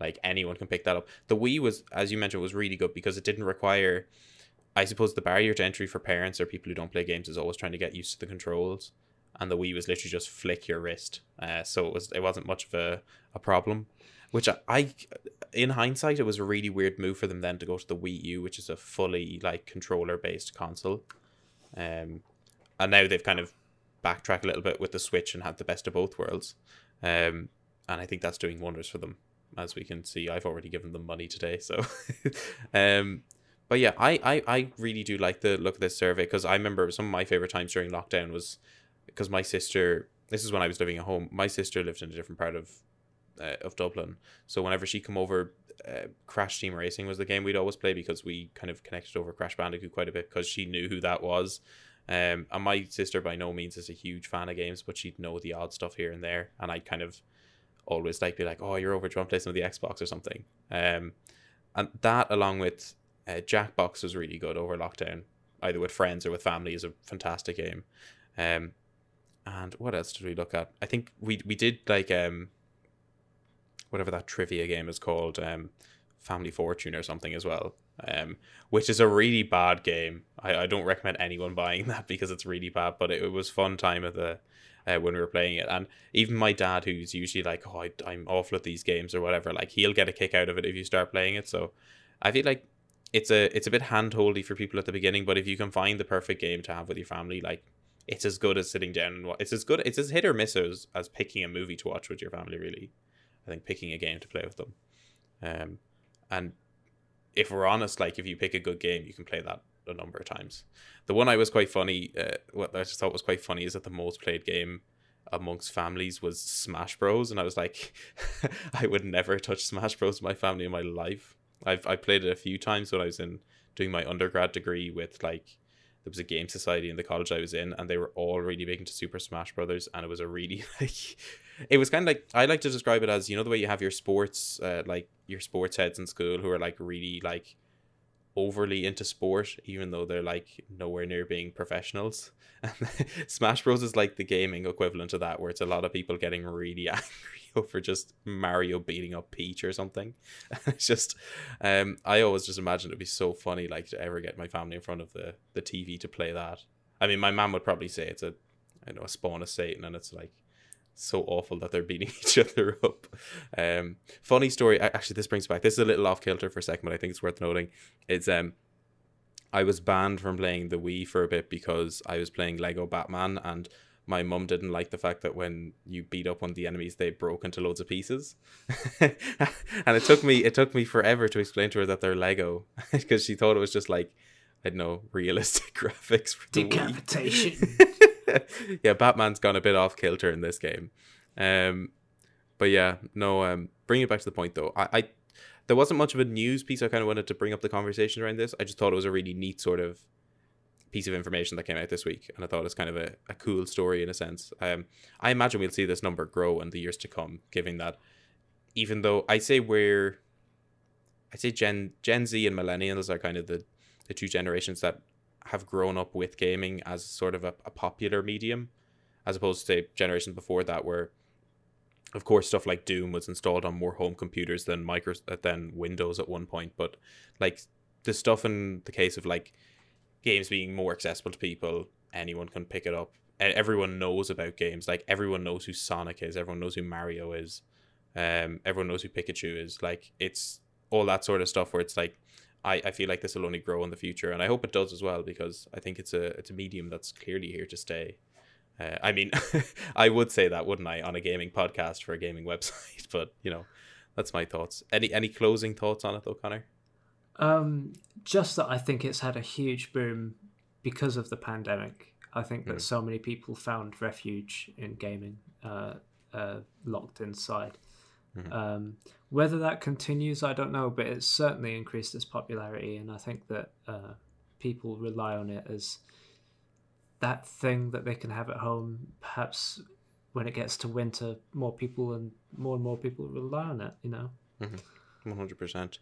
Like anyone can pick that up. The Wii was, as you mentioned, was really good because it didn't require. I suppose the barrier to entry for parents or people who don't play games is always trying to get used to the controls, and the Wii was literally just flick your wrist. Uh, so it was it wasn't much of a, a problem, which I, I, in hindsight, it was a really weird move for them then to go to the Wii U, which is a fully like controller based console, um, and now they've kind of backtracked a little bit with the Switch and had the best of both worlds, um, and I think that's doing wonders for them. As we can see, I've already given them money today, so, um, but yeah, I, I, I really do like the look of this survey because I remember some of my favorite times during lockdown was because my sister. This is when I was living at home. My sister lived in a different part of uh, of Dublin, so whenever she come over, uh, Crash Team Racing was the game we'd always play because we kind of connected over Crash Bandicoot quite a bit because she knew who that was. Um, and my sister by no means is a huge fan of games, but she'd know the odd stuff here and there, and I'd kind of always like be like, "Oh, you're over. Do you want to play some of the Xbox or something?" Um, and that along with uh, Jackbox was really good over lockdown, either with friends or with family, is a fantastic game. Um, and what else did we look at? I think we we did like um, whatever that trivia game is called, um, Family Fortune or something as well, um, which is a really bad game. I, I don't recommend anyone buying that because it's really bad, but it, it was fun time at the uh, when we were playing it. And even my dad, who's usually like, oh, I, I'm awful at these games or whatever, like he'll get a kick out of it if you start playing it. So I feel like it's a it's a bit handholdy for people at the beginning, but if you can find the perfect game to have with your family, like it's as good as sitting down and it's as good it's as hit or miss as, as picking a movie to watch with your family. Really, I think picking a game to play with them, um, and if we're honest, like if you pick a good game, you can play that a number of times. The one I was quite funny, uh, what I just thought was quite funny is that the most played game amongst families was Smash Bros. And I was like, I would never touch Smash Bros. my family in my life. I've I played it a few times when I was in doing my undergrad degree with like there was a game society in the college I was in, and they were all really big into Super Smash Brothers, and it was a really like it was kind of like I like to describe it as you know the way you have your sports uh, like your sports heads in school who are like really like overly into sport, even though they're like nowhere near being professionals. Smash Bros is like the gaming equivalent to that, where it's a lot of people getting really angry over just Mario beating up Peach or something. it's just, um, I always just imagine it'd be so funny, like to ever get my family in front of the the TV to play that. I mean, my mom would probably say it's a, I know, a spawn of Satan, and it's like so awful that they're beating each other up. Um, funny story. Actually, this brings back. This is a little off kilter for a second, but I think it's worth noting. It's um, I was banned from playing the Wii for a bit because I was playing Lego Batman, and my mum didn't like the fact that when you beat up one of the enemies, they broke into loads of pieces. and it took me it took me forever to explain to her that they're Lego because she thought it was just like I don't know realistic graphics for decapitation. yeah, Batman's gone a bit off kilter in this game. Um, but yeah, no. Um, bring it back to the point though. I, I there wasn't much of a news piece. I kind of wanted to bring up the conversation around this. I just thought it was a really neat sort of piece of information that came out this week, and I thought it was kind of a, a cool story in a sense. Um, I imagine we'll see this number grow in the years to come, given that even though I say we're, I say Gen Gen Z and millennials are kind of the the two generations that have grown up with gaming as sort of a, a popular medium, as opposed to generations before that where of course stuff like doom was installed on more home computers than micro than windows at one point but like the stuff in the case of like games being more accessible to people anyone can pick it up everyone knows about games like everyone knows who sonic is everyone knows who mario is um everyone knows who pikachu is like it's all that sort of stuff where it's like I, I feel like this will only grow in the future, and I hope it does as well because I think it's a it's a medium that's clearly here to stay. Uh, I mean, I would say that, wouldn't I, on a gaming podcast for a gaming website? But you know, that's my thoughts. Any any closing thoughts on it though, Connor? Um, just that I think it's had a huge boom because of the pandemic. I think that mm. so many people found refuge in gaming, uh, uh, locked inside. Mm-hmm. Um, whether that continues, I don't know, but it's certainly increased its popularity, and I think that uh, people rely on it as that thing that they can have at home. Perhaps when it gets to winter, more people and more and more people rely on it. You know, mm-hmm. one hundred percent.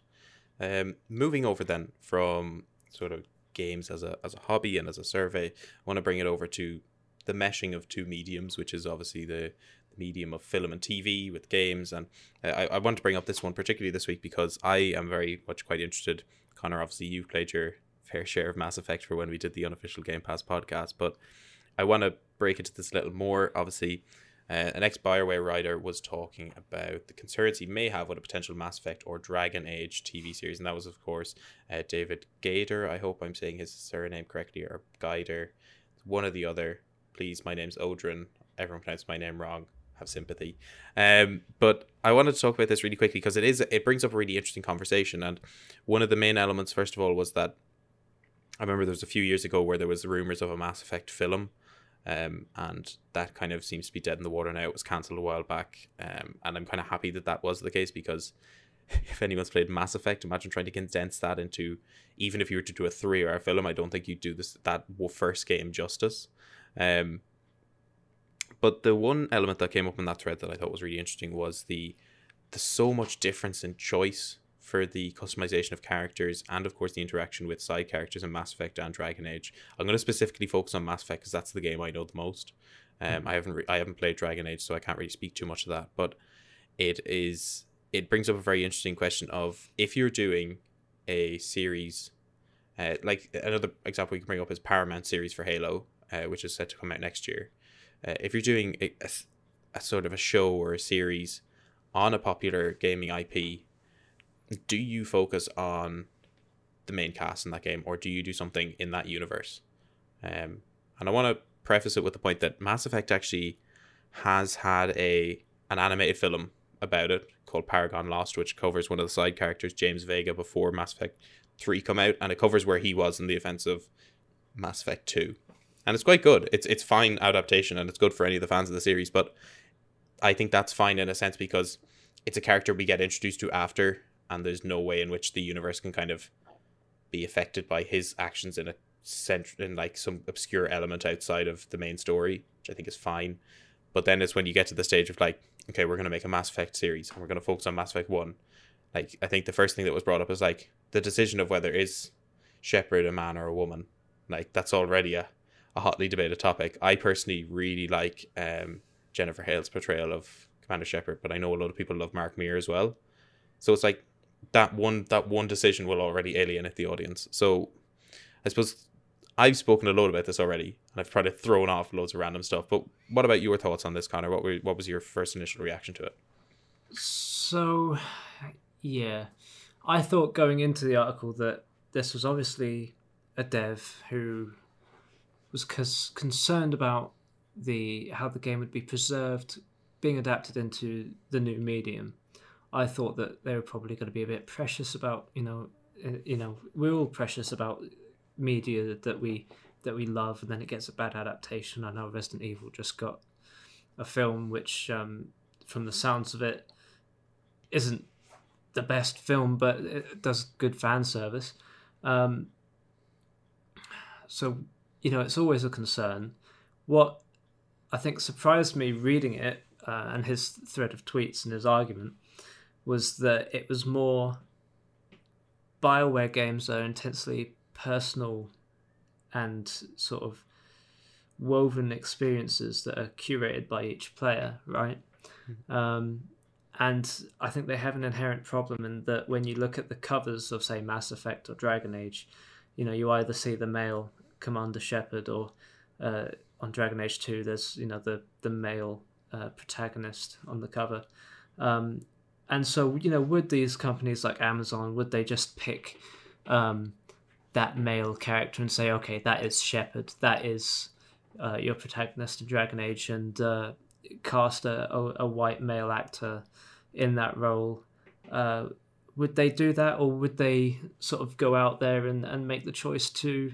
Um, moving over then from sort of games as a as a hobby and as a survey, I want to bring it over to the meshing of two mediums, which is obviously the medium of film and TV with games. And uh, I, I want to bring up this one particularly this week because I am very much quite interested. Connor, obviously, you've played your fair share of Mass Effect for when we did the unofficial Game Pass podcast, but I want to break into this a little more. Obviously, uh, an ex Bioware writer was talking about the concerns he may have with a potential Mass Effect or Dragon Age TV series, and that was, of course, uh, David Gaider. I hope I'm saying his surname correctly, or Gaider, one or the other. Please, my name's Odrin. Everyone pronounced my name wrong have sympathy. Um, but I wanted to talk about this really quickly because it is it brings up a really interesting conversation. And one of the main elements, first of all, was that I remember there was a few years ago where there was rumors of a Mass Effect film. Um, and that kind of seems to be dead in the water now. It was cancelled a while back, um, and I'm kind of happy that that was the case because if anyone's played Mass Effect, imagine trying to condense that into even if you were to do a three-hour film. I don't think you'd do this that first game justice. Um, but the one element that came up in that thread that I thought was really interesting was the the so much difference in choice for the customization of characters and of course the interaction with side characters in Mass Effect and Dragon Age. I'm going to specifically focus on Mass Effect because that's the game I know the most. Um, mm. I haven't re- I haven't played Dragon Age, so I can't really speak too much of that. But it is it brings up a very interesting question of if you're doing a series, uh, like another example you can bring up is Paramount series for Halo, uh, which is set to come out next year. Uh, if you're doing a, a, a sort of a show or a series on a popular gaming IP, do you focus on the main cast in that game, or do you do something in that universe? Um, and I want to preface it with the point that Mass Effect actually has had a an animated film about it called Paragon Lost, which covers one of the side characters, James Vega, before Mass Effect 3 come out, and it covers where he was in the events of Mass Effect 2. And it's quite good. It's it's fine adaptation and it's good for any of the fans of the series, but I think that's fine in a sense because it's a character we get introduced to after and there's no way in which the universe can kind of be affected by his actions in a cent in like some obscure element outside of the main story, which I think is fine. But then it's when you get to the stage of like, okay, we're gonna make a Mass Effect series and we're gonna focus on Mass Effect One. Like I think the first thing that was brought up is like the decision of whether is Shepard a man or a woman. Like that's already a, a hotly debated topic. I personally really like um, Jennifer Hale's portrayal of Commander Shepard, but I know a lot of people love Mark Meer as well. So it's like that one that one decision will already alienate the audience. So I suppose I've spoken a lot about this already, and I've to thrown off loads of random stuff. But what about your thoughts on this, Connor? What were what was your first initial reaction to it? So, yeah, I thought going into the article that this was obviously a dev who was cons- concerned about the how the game would be preserved being adapted into the new medium. I thought that they were probably going to be a bit precious about you know uh, you know we're all precious about media that we that we love, and then it gets a bad adaptation. I know Resident Evil just got a film which, um, from the sounds of it, isn't the best film, but it does good fan service. Um, so you know, it's always a concern. What I think surprised me reading it uh, and his thread of tweets and his argument was that it was more Bioware games are intensely personal and sort of woven experiences that are curated by each player, right? Mm-hmm. Um, and I think they have an inherent problem in that when you look at the covers of, say, Mass Effect or Dragon Age, you know, you either see the male Commander Shepard or uh, on Dragon Age 2, there's, you know, the, the male uh, protagonist on the cover. Um, and so, you know, would these companies like Amazon, would they just pick um, that male character and say, okay, that is Shepard, that is uh, your protagonist in Dragon Age, and uh, cast a, a, a, white male actor in that role? Uh, would they do that, or would they sort of go out there and, and make the choice to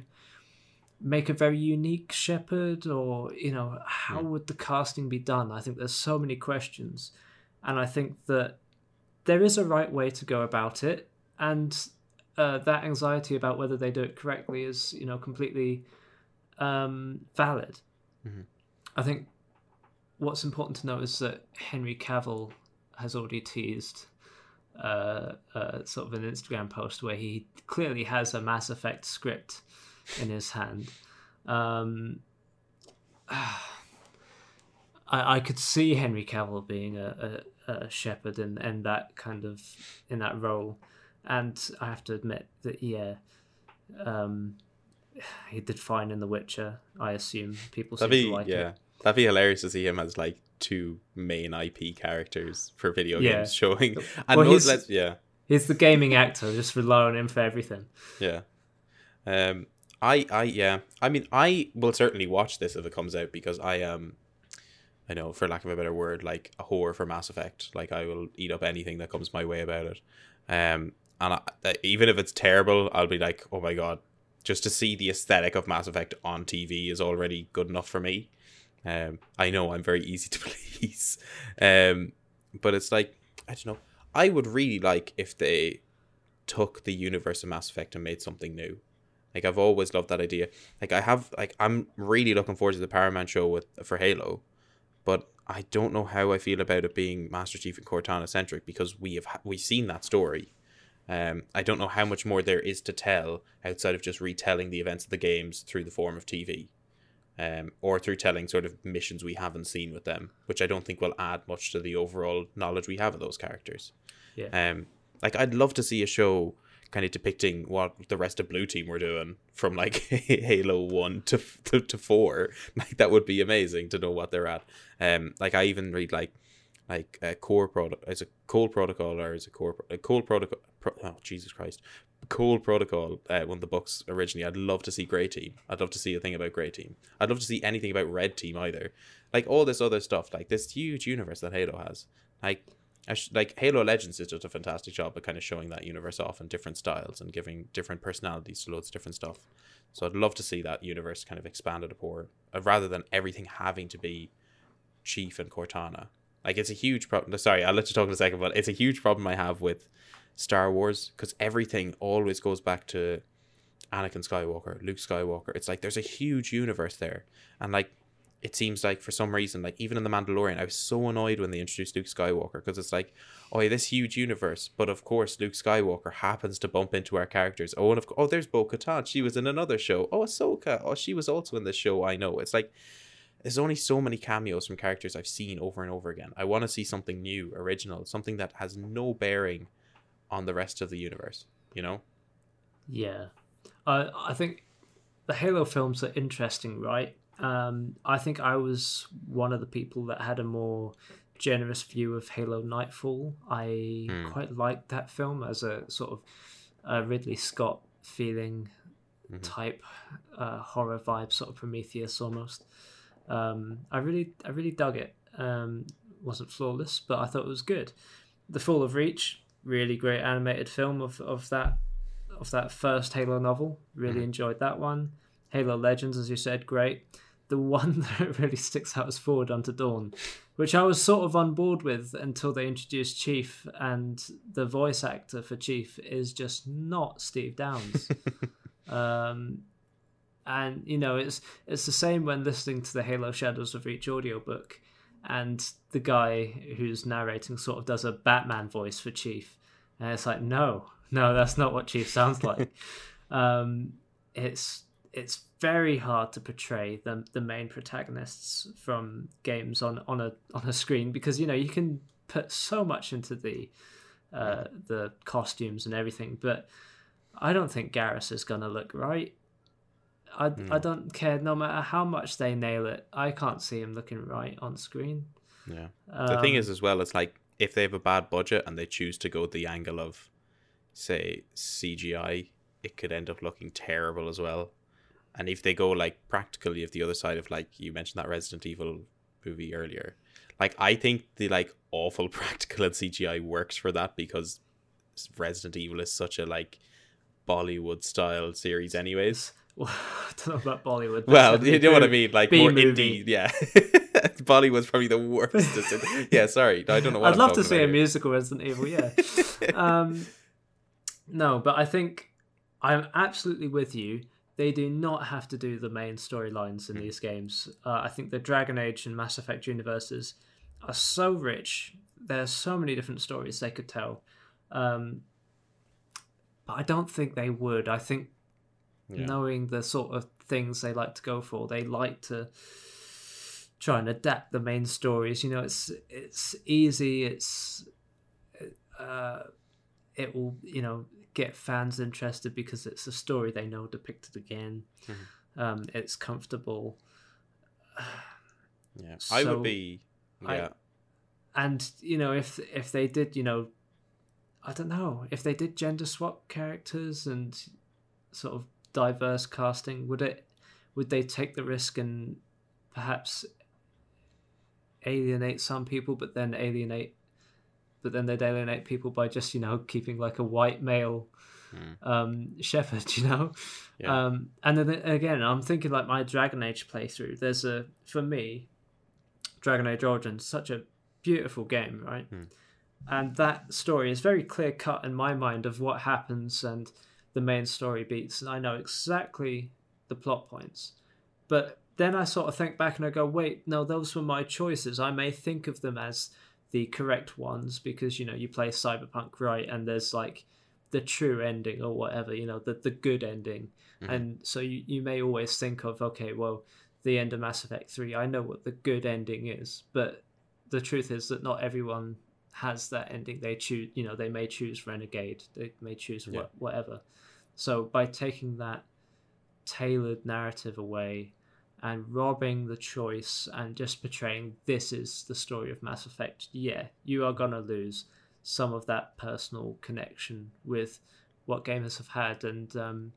make a very unique Shepard, or you know, how hmm. would the casting be done? I think there's so many questions, and I think that there is a right way to go about it, and uh, that anxiety about whether they do it correctly is you know completely um, valid. Mm-hmm. I think what's important to know is that Henry Cavill has already teased uh, uh, sort of an Instagram post where he clearly has a Mass Effect script in his hand. Um, I, I could see Henry Cavill being a, a, a Shepard in, in that kind of in that role and I have to admit that yeah, um, he did fine in The Witcher. I assume people that'd be, like yeah. It. That'd be hilarious to see him as like two main IP characters for video yeah. games showing. And well, he's, yeah, he's the gaming actor. Just rely on him for everything. Yeah. Um. I. I. Yeah. I mean, I will certainly watch this if it comes out because I am. Um, I know, for lack of a better word, like a whore for Mass Effect. Like I will eat up anything that comes my way about it. Um, and I, even if it's terrible, I'll be like, oh my god, just to see the aesthetic of Mass Effect on TV is already good enough for me. Um, I know I'm very easy to please, um, but it's like I don't know. I would really like if they took the universe of Mass Effect and made something new. Like I've always loved that idea. Like I have, like I'm really looking forward to the Paramount show with for Halo, but I don't know how I feel about it being Master Chief and Cortana centric because we have we've seen that story um, I don't know how much more there is to tell outside of just retelling the events of the games through the form of TV. um, or through telling sort of missions we haven't seen with them, which I don't think will add much to the overall knowledge we have of those characters. Yeah. Um, like I'd love to see a show kind of depicting what the rest of Blue Team were doing from like Halo One to, to to four. Like that would be amazing to know what they're at. Um, like I even read like like a core product is a Cole Protocol or is a core a Cole Protocol. Pro, oh Jesus Christ, Cole Protocol. Uh, one of the books originally. I'd love to see Grey Team. I'd love to see a thing about Grey Team. I'd love to see anything about Red Team either. Like all this other stuff. Like this huge universe that Halo has. Like like Halo Legends is just a fantastic job at kind of showing that universe off in different styles and giving different personalities to loads of different stuff. So I'd love to see that universe kind of expanded upon, uh, rather than everything having to be Chief and Cortana. Like it's a huge problem. Sorry, I'll let you talk in a second, but it's a huge problem I have with Star Wars because everything always goes back to Anakin Skywalker, Luke Skywalker. It's like there's a huge universe there, and like it seems like for some reason, like even in the Mandalorian, I was so annoyed when they introduced Luke Skywalker because it's like, oh, yeah, this huge universe, but of course Luke Skywalker happens to bump into our characters. Oh, and of oh, there's Bo Katan. She was in another show. Oh, Ahsoka. Oh, she was also in this show. I know. It's like there's only so many cameos from characters I've seen over and over again. I want to see something new, original, something that has no bearing on the rest of the universe. You know? Yeah, uh, I think the Halo films are interesting, right? Um, I think I was one of the people that had a more generous view of Halo Nightfall. I Hmm. quite liked that film as a sort of a Ridley Scott feeling Mhm. type uh, horror vibe, sort of Prometheus almost. Um, I really, I really dug it. Um, wasn't flawless, but I thought it was good. The Fall of Reach, really great animated film of, of that of that first Halo novel. Really Mhm. enjoyed that one. Halo Legends, as you said, great. The one that really sticks out is Forward Unto Dawn, which I was sort of on board with until they introduced Chief, and the voice actor for Chief is just not Steve Downes. um, and you know, it's it's the same when listening to the Halo Shadows of Reach audiobook, and the guy who's narrating sort of does a Batman voice for Chief, and it's like, no, no, that's not what Chief sounds like. um, it's it's very hard to portray the the main protagonists from games on on a on a screen because you know you can put so much into the uh, the costumes and everything, but I don't think Garrus is gonna look right. I, I don't care no matter how much they nail it. I can't see him looking right on screen. Yeah. The thing Um, is, as well, it's like if they have a bad budget and they choose to go the angle of, say, CGI, it could end up looking terrible as well. And if they go like practically of the other side of like you mentioned that Resident Evil movie earlier, like I think the like awful practical and CGI works for that because Resident Evil is such a like Bollywood style series, anyways. I don't know about Bollywood. Well, you know what I mean, like B more movie. indie, yeah. Bollywood's probably the worst. Yeah, sorry, I don't know what I'd I'm love to see a here. musical Resident Evil. Yeah. um, no, but I think I'm absolutely with you. They do not have to do the main storylines in Hmm. these games. Uh, I think the Dragon Age and Mass Effect universes are so rich. There's so many different stories they could tell. Um, but I don't think they would. I think Yeah. knowing the sort of things they like to go for, they like to try and adapt the main stories. You know, it's it's easy. It's uh, it will you know get fans interested because it's a story they know depicted again. Mhm. Um, it's comfortable. Yeah, I would be. I- Yeah, and you know if if they did you know i don't know if they did gender swap characters and sort of diverse casting would it would they take the risk and perhaps alienate some people but then alienate but then they'd alienate people by just you know keeping like a white male Mm. um Shepard you know Yeah. um and then again i'm thinking like my dragon age playthrough there's a for me dragon age origins such a beautiful game right Hmm. and that story is very clear cut in my mind of what happens and the main story beats and i know exactly the plot points but then i sort of think back and i go wait no those were my choices i may think of them as the correct ones because you know you play cyberpunk right and there's like the true ending or whatever you know the, the good ending Mhm. and so you, you may always think of okay well the end of Mass Effect 3. I know what the good ending is, but the truth is that not everyone has that ending. They choose, you know, they may choose Renegade, they may choose Yeah. wh- whatever. So by taking that tailored narrative away and robbing the choice and just portraying this is the story of Mass Effect, yeah, you are going to lose some of that personal connection with what gamers have had. And um,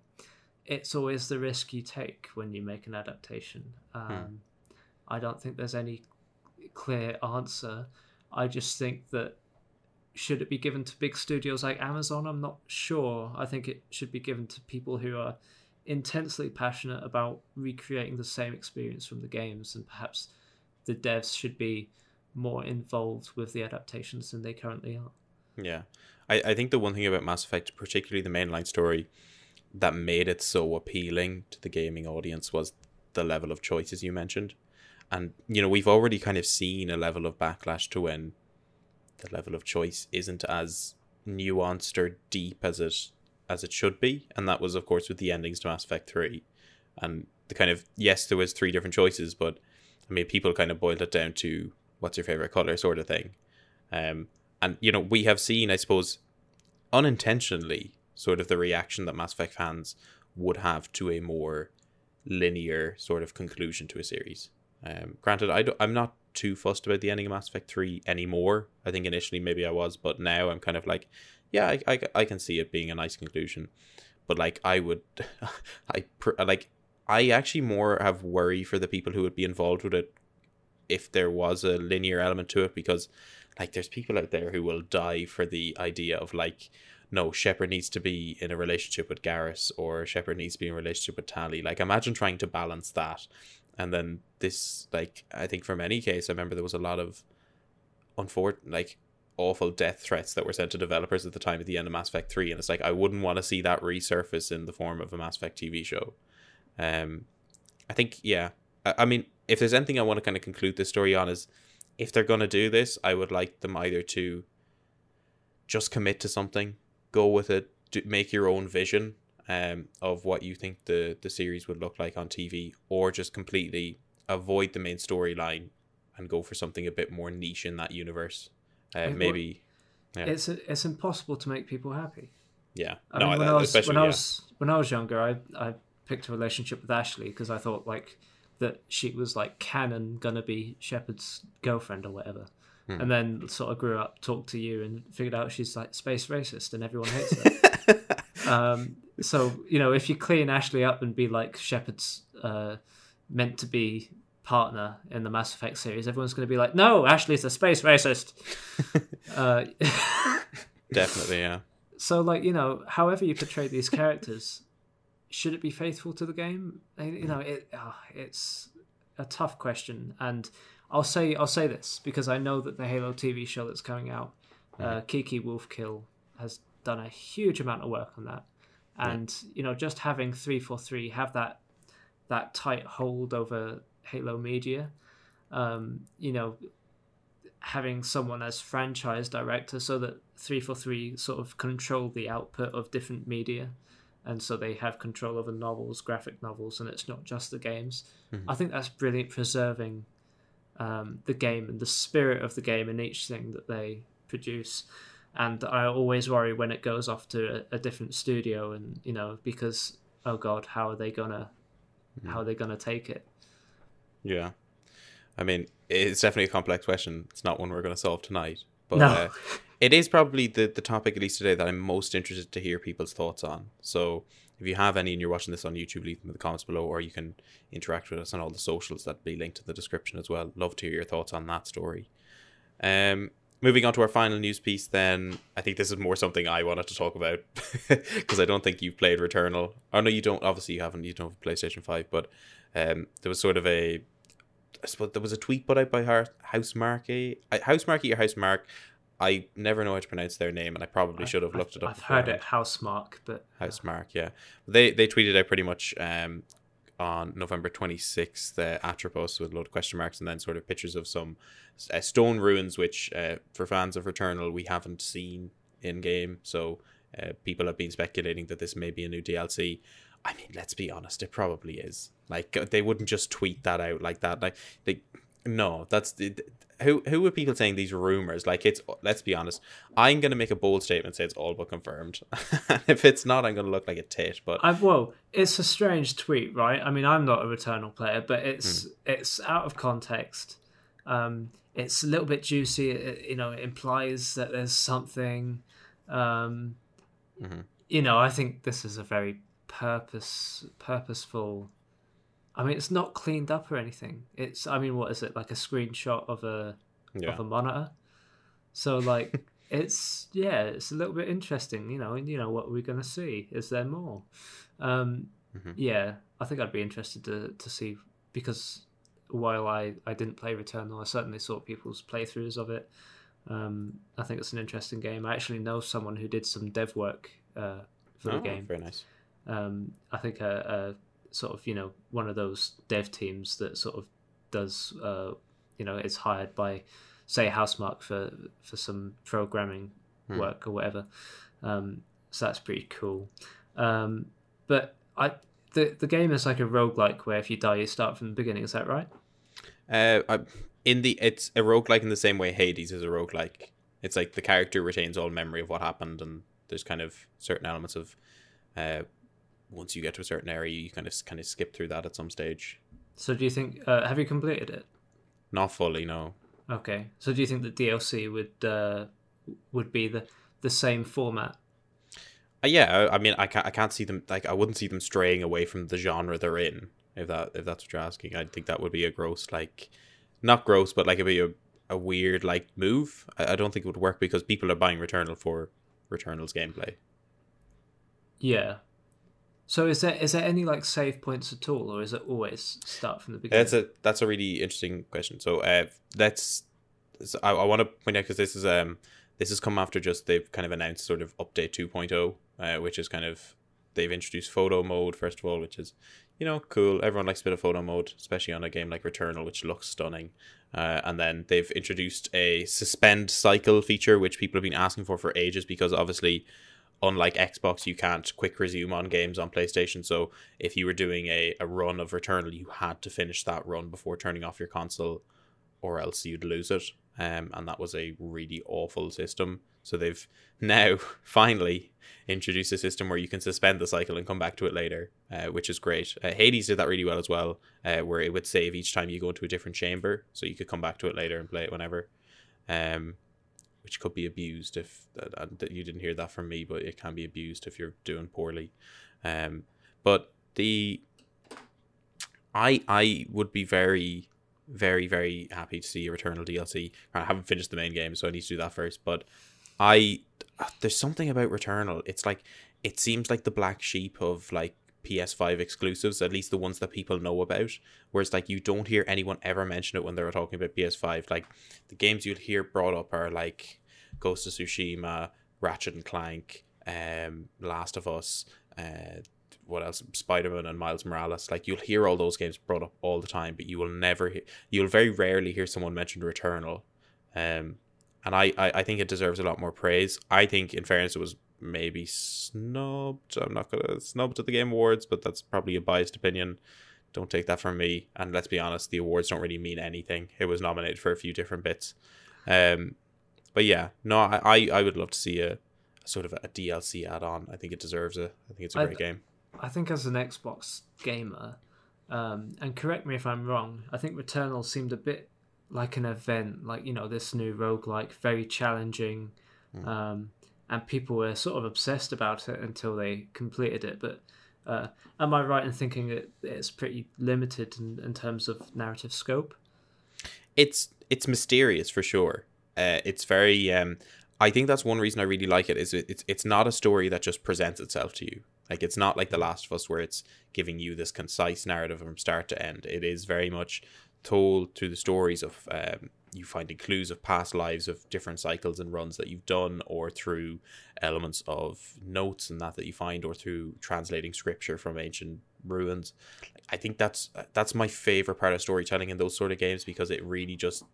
it's always the risk you take when you make an adaptation. Um, I don't think there's any clear answer. I just think that should it be given to big studios like Amazon? I'm not sure. I think it should be given to people who are intensely passionate about recreating the same experience from the games, and perhaps the devs should be more involved with the adaptations than they currently are. Yeah. I, I think the one thing about Mass Effect, particularly the mainline story, that made it so appealing to the gaming audience was the level of choices you mentioned. And, you know, we've already kind of seen a level of backlash to when the level of choice isn't as nuanced or deep as it as it should be. And that was of course with the endings to Mass Effect 3. And the kind of yes, there was three different choices, but I mean people kind of boiled it down to what's your favorite color sort of thing. Um and you know, we have seen, I suppose, unintentionally sort of the reaction that Mass Effect fans would have to a more linear sort of conclusion to a series. Um, granted, I am not too fussed about the ending of Mass Effect 3 anymore. I think initially maybe I was, but now I'm kind of like, yeah, I, I, I can see it being a nice conclusion. But like, I would, I pr- like, I actually more have worry for the people who would be involved with it if there was a linear element to it because like there's people out there who will die for the idea of like no Shepard needs to be in a relationship with Garrus or Shepard needs to be in a relationship with Tali like imagine trying to balance that and then this like I think from any case I remember there was a lot of unfortunate like awful death threats that were sent to developers at the time at the end of Mass Effect 3 and it's like I wouldn't want to see that resurface in the form of a Mass Effect TV show um I think yeah I, I mean if there's anything I want to kind of conclude this story on is if they're going to do this, I would like them either to just commit to something, go with it, do, make your own vision um, of what you think the, the series would look like on TV, or just completely avoid the main storyline and go for something a bit more niche in that universe. Uh, It maybe, Yeah. It's it's impossible to make people happy. yeah. I no, mean, when that- I was when I was when I was younger, I I picked a relationship with Ashley because I thought like that she was like canon gonna be Shepard's girlfriend or whatever. Hmm. And then sort of grew up, talked to you, and figured out she's like space racist, and everyone hates her. um, so you know, if you clean Ashley up and be like Shepard's uh, meant to be partner in the Mass Effect series, everyone's going to be like, "No, Ashley's a space racist." uh, Definitely, yeah. so like you know however you portray these characters should it be faithful to the game Uh, you know it oh, it's a tough question and i'll say i'll say this because i know that the halo tv show that's coming out uh, kiki wolfkill has done a huge amount of work on that and you know just having 343 have that that tight hold over halo media. Um, you know having someone as franchise director so that 343 sort of control the output of different media and so they have control over novels graphic novels and it's not just the games. Mhm. i think that's brilliant preserving um, the game and the spirit of the game in each thing that they produce. And i always worry when it goes off to a, a different studio and you know because oh god how are they gonna how are they gonna take it Yeah. I mean, it's definitely a complex question. It's not one we're going to solve tonight. But no uh, it is probably the, the topic, at least today, that I'm most interested to hear people's thoughts on. So if you have any and you're watching this on YouTube, leave them in the comments below, or you can interact with us on all the socials that will be linked in the description as well. Love to hear your thoughts on that story. Um, moving on to our final news piece, then I think this is more something I wanted to talk about because I don't think you've played Returnal. Oh no, you don't. Obviously, you haven't. You don't have a PlayStation Five, but um, there was sort of a I suppose there was a tweet put out by House Marky, House Marky or House Mark. I never know how to pronounce their name, and I probably should have looked it up. I've heard beforehand. it housemark, but House Mark, yeah. They they tweeted out pretty much um on November twenty sixth uh, Atropos with a load of question marks and then sort of pictures of some uh, stone ruins, which uh, for fans of Returnal we haven't seen in game. So uh, people have been speculating that this may be a new DLC. I mean, let's be honest, it probably is. Like uh, they wouldn't just tweet that out like that. Like they, no, that's the. Who who are people saying these rumors? Like it's let's be honest. I'm gonna make a bold statement, say it's all but confirmed. if it's not, I'm gonna look like a tit. But I, well, it's a strange tweet, right? I mean, I'm not a Returnal player, but it's mm. it's out of context. Um, it's a little bit juicy. It, you know, it implies that there's something. Um, mm-hmm. You know, I think this is a very purpose purposeful I mean, it's not cleaned up or anything. It's, I mean, what is it like a screenshot of a yeah. of a monitor? So like, it's yeah, it's a little bit interesting, you know. And you know, what are we gonna see? Is there more? Um, mm-hmm. Yeah, I think I'd be interested to to see because while I I didn't play Returnal, I certainly saw people's playthroughs of it. Um, I think it's an interesting game. I actually know someone who did some dev work uh, for oh, the game. Very nice. Um, I think a, a sort of you know one of those dev teams that sort of does uh, you know is hired by say Housemarque for for some programming hmm. work or whatever. Um, so that's pretty cool. Um, but I the the game is like a roguelike where if you die you start from the beginning. Is that right? Uh, I, in the it's a roguelike in the same way Hades is a roguelike. It's like the character retains all memory of what happened, and there's kind of certain elements of uh, once you get to a certain area, you kind of kind of skip through that at some stage. So do you think? Uh, have you completed it? Not fully, no. Okay. So do you think the DLC would uh, would be the the same format? Uh, yeah, I, I mean, I can't I can't see them like I wouldn't see them straying away from the genre they're in. If that if that's what you're asking, I think that would be a gross like, not gross, but like it'd be a a weird like move. I, I don't think it would work because people are buying Returnal for Returnal's gameplay. Yeah, so is there is there any like save points at all, or is it always start from the beginning? That's a that's a really interesting question. So uh, let's. So I, I want to point out because this is um this has come after just they've kind of announced sort of update 2.0, uh, which is kind of they've introduced photo mode first of all, which is you know cool. Everyone likes a bit of photo mode, especially on a game like Returnal, which looks stunning. Uh, and then they've introduced a suspend cycle feature, which people have been asking for for ages because obviously unlike Xbox, you can't quick resume on games on PlayStation. So if you were doing a, a run of Returnal, you had to finish that run before turning off your console, or else you'd lose it. Um, and that was a really awful system. So they've now finally introduced a system where you can suspend the cycle and come back to it later, uh, which is great. Uh, Hades did that really well as well, uh, where it would save each time you go into a different chamber, so you could come back to it later and play it whenever. Um, which could be abused if that you didn't hear that from me, but it can be abused if you're doing poorly. Um, but the I I would be very very very happy to see a Returnal DLC. I haven't finished the main game, so I need to do that first. But I there's something about Returnal. It's like it seems like the black sheep of like PS5 exclusives, at least the ones that people know about. Whereas, like, you don't hear anyone ever mention it when they're talking about PS5. Like, the games you'd hear brought up are like Ghost of Tsushima, Ratchet and Clank, um, Last of Us, uh, what else? Spider Man and Miles Morales. Like, you'll hear all those games brought up all the time, but you will never, hear, you'll very rarely hear someone mention Returnal. Um, and I, I, I think it deserves a lot more praise. I think, in fairness, it was maybe snubbed. I'm not gonna snub to the Game Awards, but that's probably a biased opinion. Don't take that from me. And let's be honest, the awards don't really mean anything. It was nominated for a few different bits. Um, but yeah, no, I, I would love to see a, a sort of a DLC add on. I think it deserves it. I think it's a great th- game. I think as an Xbox gamer, um, and correct me if I'm wrong, I think Returnal seemed a bit like an event, like you know this new roguelike, very challenging. Mm. Um, and people were sort of obsessed about it until they completed it. But uh, am I right in thinking that it's pretty limited in, in terms of narrative scope? It's it's mysterious for sure. Uh, it's very. Um, I think that's one reason I really like it. Is it, it's it's not a story that just presents itself to you. Like it's not like The Last of Us where it's giving you this concise narrative from start to end. It is very much told through the stories of um, you finding clues of past lives of different cycles and runs that you've done or through elements of notes and that that you find or through translating scripture from ancient ruins. I think that's that's my favorite part of storytelling in those sort of games because it really just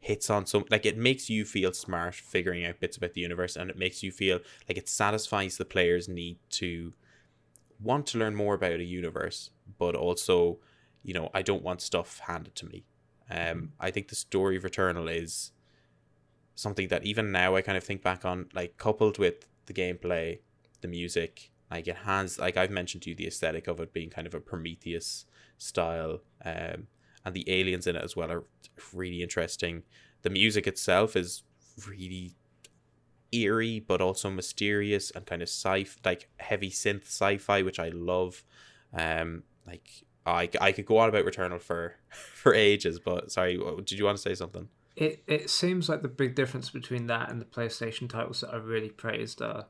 hits on some like it makes you feel smart figuring out bits about the universe and it makes you feel like it satisfies the player's need to want to learn more about a universe, but also, you know, I don't want stuff handed to me. Um, I think the story of Returnal is something that even now I kind of think back on, like coupled with the gameplay, the music, like it has, like I've mentioned to you, the aesthetic of it being kind of a Prometheus style, um, and the aliens in it as well are really interesting. The music itself is really eerie, but also mysterious and kind of sci like heavy synth sci-fi, which I love. Um, like I, I could go on about Returnal for for ages, but sorry, did you want to say something? It it seems like the big difference between that and the PlayStation titles that I really praised are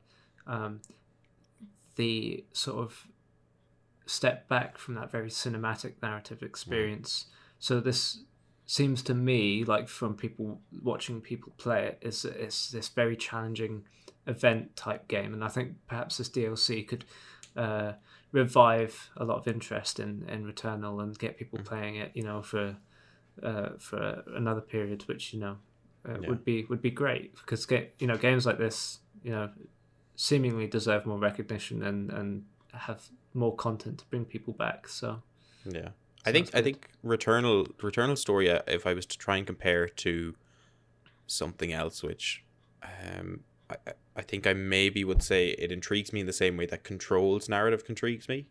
um, the sort of step back from that very cinematic narrative experience. Mm. So this seems to me like from people watching people play it is it's this very challenging event type game, and I think perhaps this DLC could uh, revive a lot of interest in in Returnal and get people mm. playing it. You know for uh, for another period, which you know uh, yeah. would be would be great because get you know games like this, you know, seemingly deserve more recognition and and have more content to bring people back. So yeah, I think good. I think Returnal Returnal story. Uh, if I was to try and compare to something else, which um, I I think I maybe would say it intrigues me in the same way that Control's narrative intrigues me,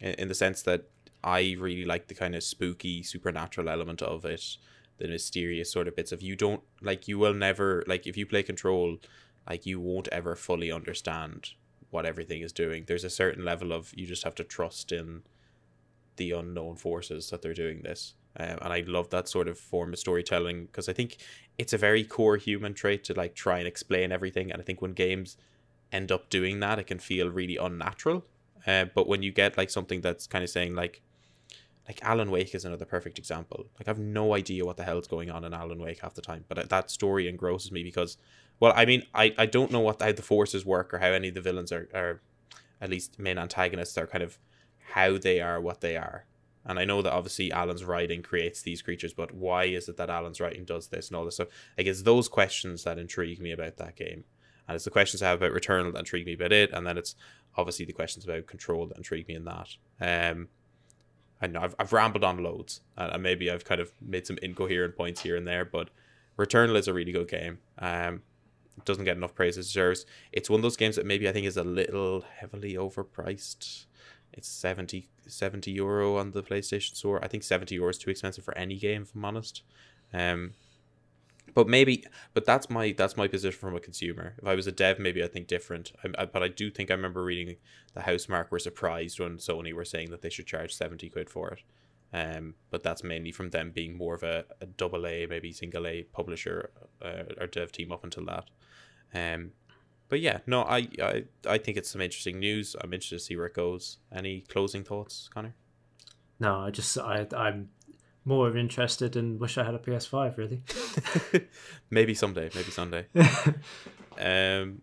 in, in the sense that I really like the kind of spooky supernatural element of it, the mysterious sort of bits of you don't like you will never like if you play Control, like you won't ever fully understand what everything is doing. There's a certain level of you just have to trust in the unknown forces that they're doing this. Um, and I love that sort of form of storytelling because I think it's a very core human trait to like try and explain everything. And I think when games end up doing that, it can feel really unnatural. Uh, but when you get like something that's kind of saying like, like Alan Wake is another perfect example. Like I've no idea what the hell's going on in Alan Wake half the time, but that story engrosses me because, well, I mean, I, I don't know what how the forces work or how any of the villains are, are at least main antagonists are kind of how they are what they are. And I know that obviously Alan's writing creates these creatures, but why is it that Alan's writing does this and all this? So I guess those questions that intrigue me about that game. And it's the questions I have about Returnal that intrigue me about it, and then it's obviously the questions about Control that intrigue me in that. Um, I know I've, I've rambled on loads, and maybe I've kind of made some incoherent points here and there, but Returnal is a really good game. Um, it doesn't get enough praise as it deserves. It's one of those games that maybe I think is a little heavily overpriced it's 70, 70 euro on the PlayStation Store. I think 70 euro is too expensive for any game, if I'm honest. Um, but maybe, but that's my that's my position from a consumer. If I was a dev, maybe I think different. I, I, but I do think I remember reading the Housemarque were surprised when Sony were saying that they should charge seventy quid for it. Um, but that's mainly from them being more of a, a double A, maybe single A publisher uh, or dev team up until that. Um, but yeah, no, I, I I think it's some interesting news. I'm interested to see where it goes. Any closing thoughts, Connor? No, I just I I'm more interested and wish I had a PS5 really. maybe someday, maybe someday. um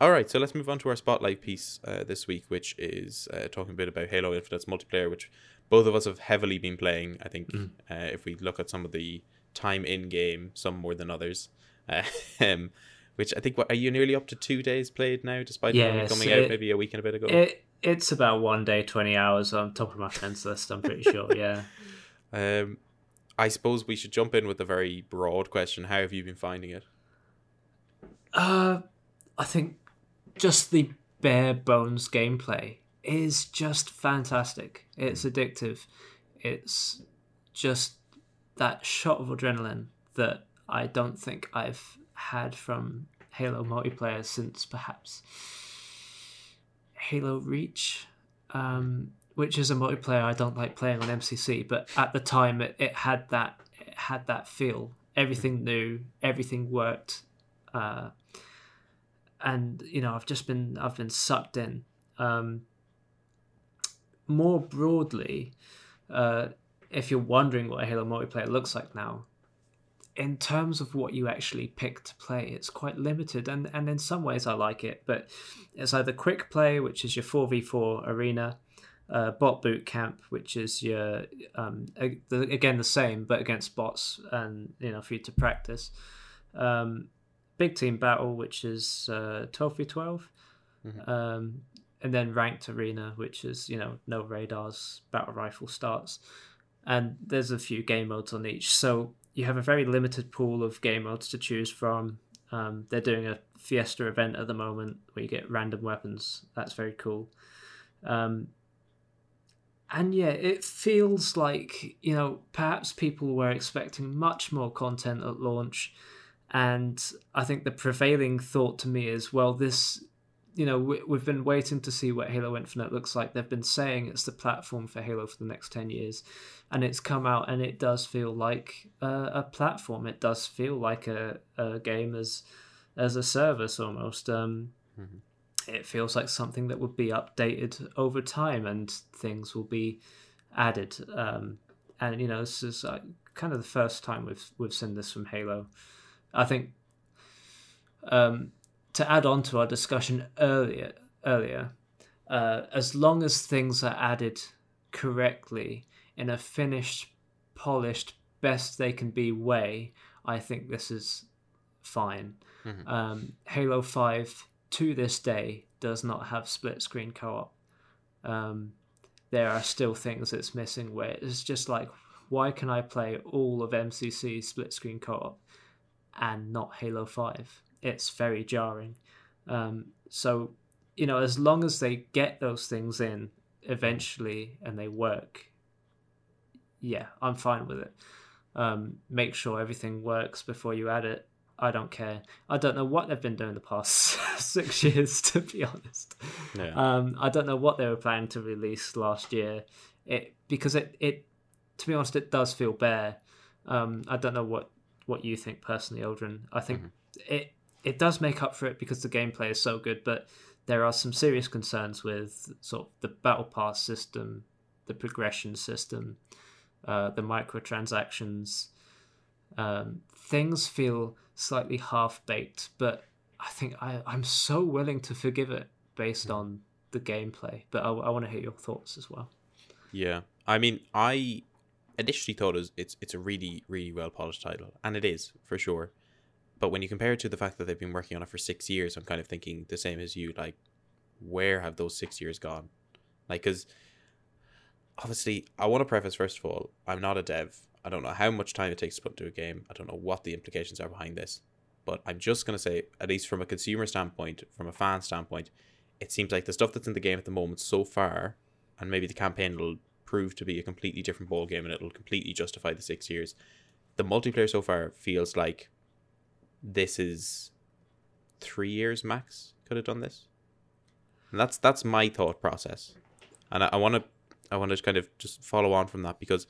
all right, so let's move on to our spotlight piece uh, this week, which is uh, talking a bit about Halo Infinite's multiplayer, which both of us have heavily been playing. I think mm. uh, if we look at some of the time in game, some more than others. um, which I think what are you nearly up to two days played now, despite yes, coming it, out maybe a week and a bit ago. It, it's about one day, twenty hours on top of my friends list. I'm pretty sure. Yeah. Um, I suppose we should jump in with a very broad question. How have you been finding it? Uh, I think just the bare bones gameplay is just fantastic. It's addictive. It's just that shot of adrenaline that I don't think I've had from Halo multiplayer since perhaps Halo Reach, um, which is a multiplayer I don't like playing on MCC, but at the time it, it had that it had that feel. Everything new, everything worked, uh, and you know I've just been I've been sucked in. Um, more broadly, uh, if you're wondering what a Halo multiplayer looks like now, in terms of what you actually pick to play, it's quite limited, and and in some ways I like it. But it's either quick play, which is your four v four arena, uh, bot boot camp, which is your um, again the same but against bots, and you know for you to practice. Um, big team battle, which is uh, twelve v 12 mm-hmm. um, and then ranked arena, which is you know no radars, battle rifle starts, and there's a few game modes on each. So you have a very limited pool of game modes to choose from. Um, they're doing a Fiesta event at the moment where you get random weapons. That's very cool. Um, and yeah, it feels like, you know, perhaps people were expecting much more content at launch. And I think the prevailing thought to me is, well, this, you know, we, we've been waiting to see what Halo Infinite looks like. They've been saying it's the platform for Halo for the next 10 years. And it's come out and it does feel like a, a platform. It does feel like a, a game as, as a service almost. Um, mm-hmm it feels like something that would be updated over time and things will be added. Um, and you know, this is uh, kind of the first time we've we've seen this from Halo. I think um, to add on to our discussion earlier, earlier, uh, as long as things are added correctly in a finished, polished, best they can be way, I think this is fine. Mm-hmm. Um, Halo Five to this day does not have split screen co-op. Um, there are still things it's missing where it's just like, why can I play all of MCC split screen co-op and not Halo Five? It's very jarring. Um, so, you know, as long as they get those things in eventually and they work, yeah, I'm fine with it. Um, make sure everything works before you add it I don't care. I don't know what they've been doing the past six years, to be honest. Yeah. Um, I don't know what they were planning to release last year. It because it it to be honest, it does feel bare. Um, I don't know what what you think personally, Aldrin. I think mm-hmm. it it does make up for it because the gameplay is so good, but there are some serious concerns with sort of the battle pass system, the progression system, uh, the microtransactions. Um, things feel slightly half baked, but I think I, I'm so willing to forgive it based hmm. on the gameplay. But I, I want to hear your thoughts as well. Yeah, I mean, I initially thought it was, it's it's a really really well polished title, and it is for sure. But when you compare it to the fact that they've been working on it for six years, I'm kind of thinking the same as you. Like, where have those six years gone? Like, because obviously, I want to preface first of all, I'm not a dev. I don't know how much time it takes to put into a game. I don't know what the implications are behind this. But I'm just going to say, at least from a consumer standpoint, from a fan standpoint, it seems like the stuff that's in the game at the moment so far, and maybe the campaign will prove to be a completely different ball game and it'll completely justify the six years. The multiplayer so far feels like this is three years max could have done this. And that's that's my thought process. And I want to I want to kind of just follow on from that because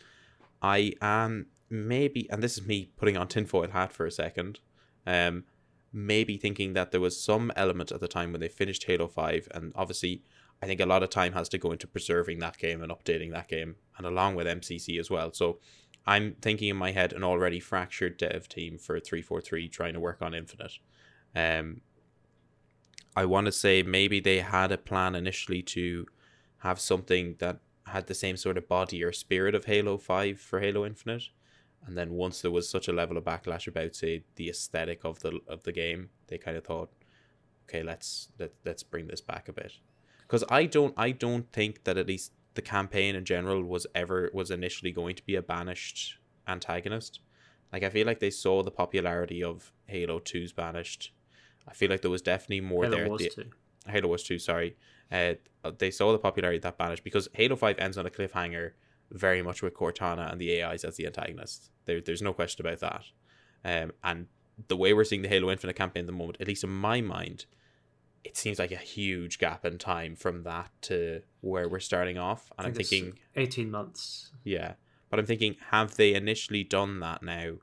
I am maybe, and this is me putting on tinfoil hat for a second, um, maybe thinking that there was some element at the time when they finished Halo 5, and obviously, I think a lot of time has to go into preserving that game and updating that game, and along with MCC as well. So I'm thinking in my head an already fractured dev team for 343 trying to work on Infinite. Um, I want to say maybe they had a plan initially to have something that had the same sort of body or spirit of Halo 5 for Halo Infinite. And then once there was such a level of backlash about say the aesthetic of the of the game, they kind of thought, okay, let's let, let's bring this back a bit. Cuz I don't I don't think that at least the campaign in general was ever was initially going to be a banished antagonist. Like I feel like they saw the popularity of Halo 2's banished. I feel like there was definitely more Halo there. Was the, Halo was 2, sorry uh, they saw the popularity that banished because Halo 5 ends on a cliffhanger very much with Cortana and the AIs as the antagonists. There, there's no question about that. Um, and the way we're seeing the Halo Infinite campaign at the moment, at least in my mind, it seems like a huge gap in time from that to where we're starting off. And I'm thinking 18 months. Yeah. But I'm thinking, have they initially done that now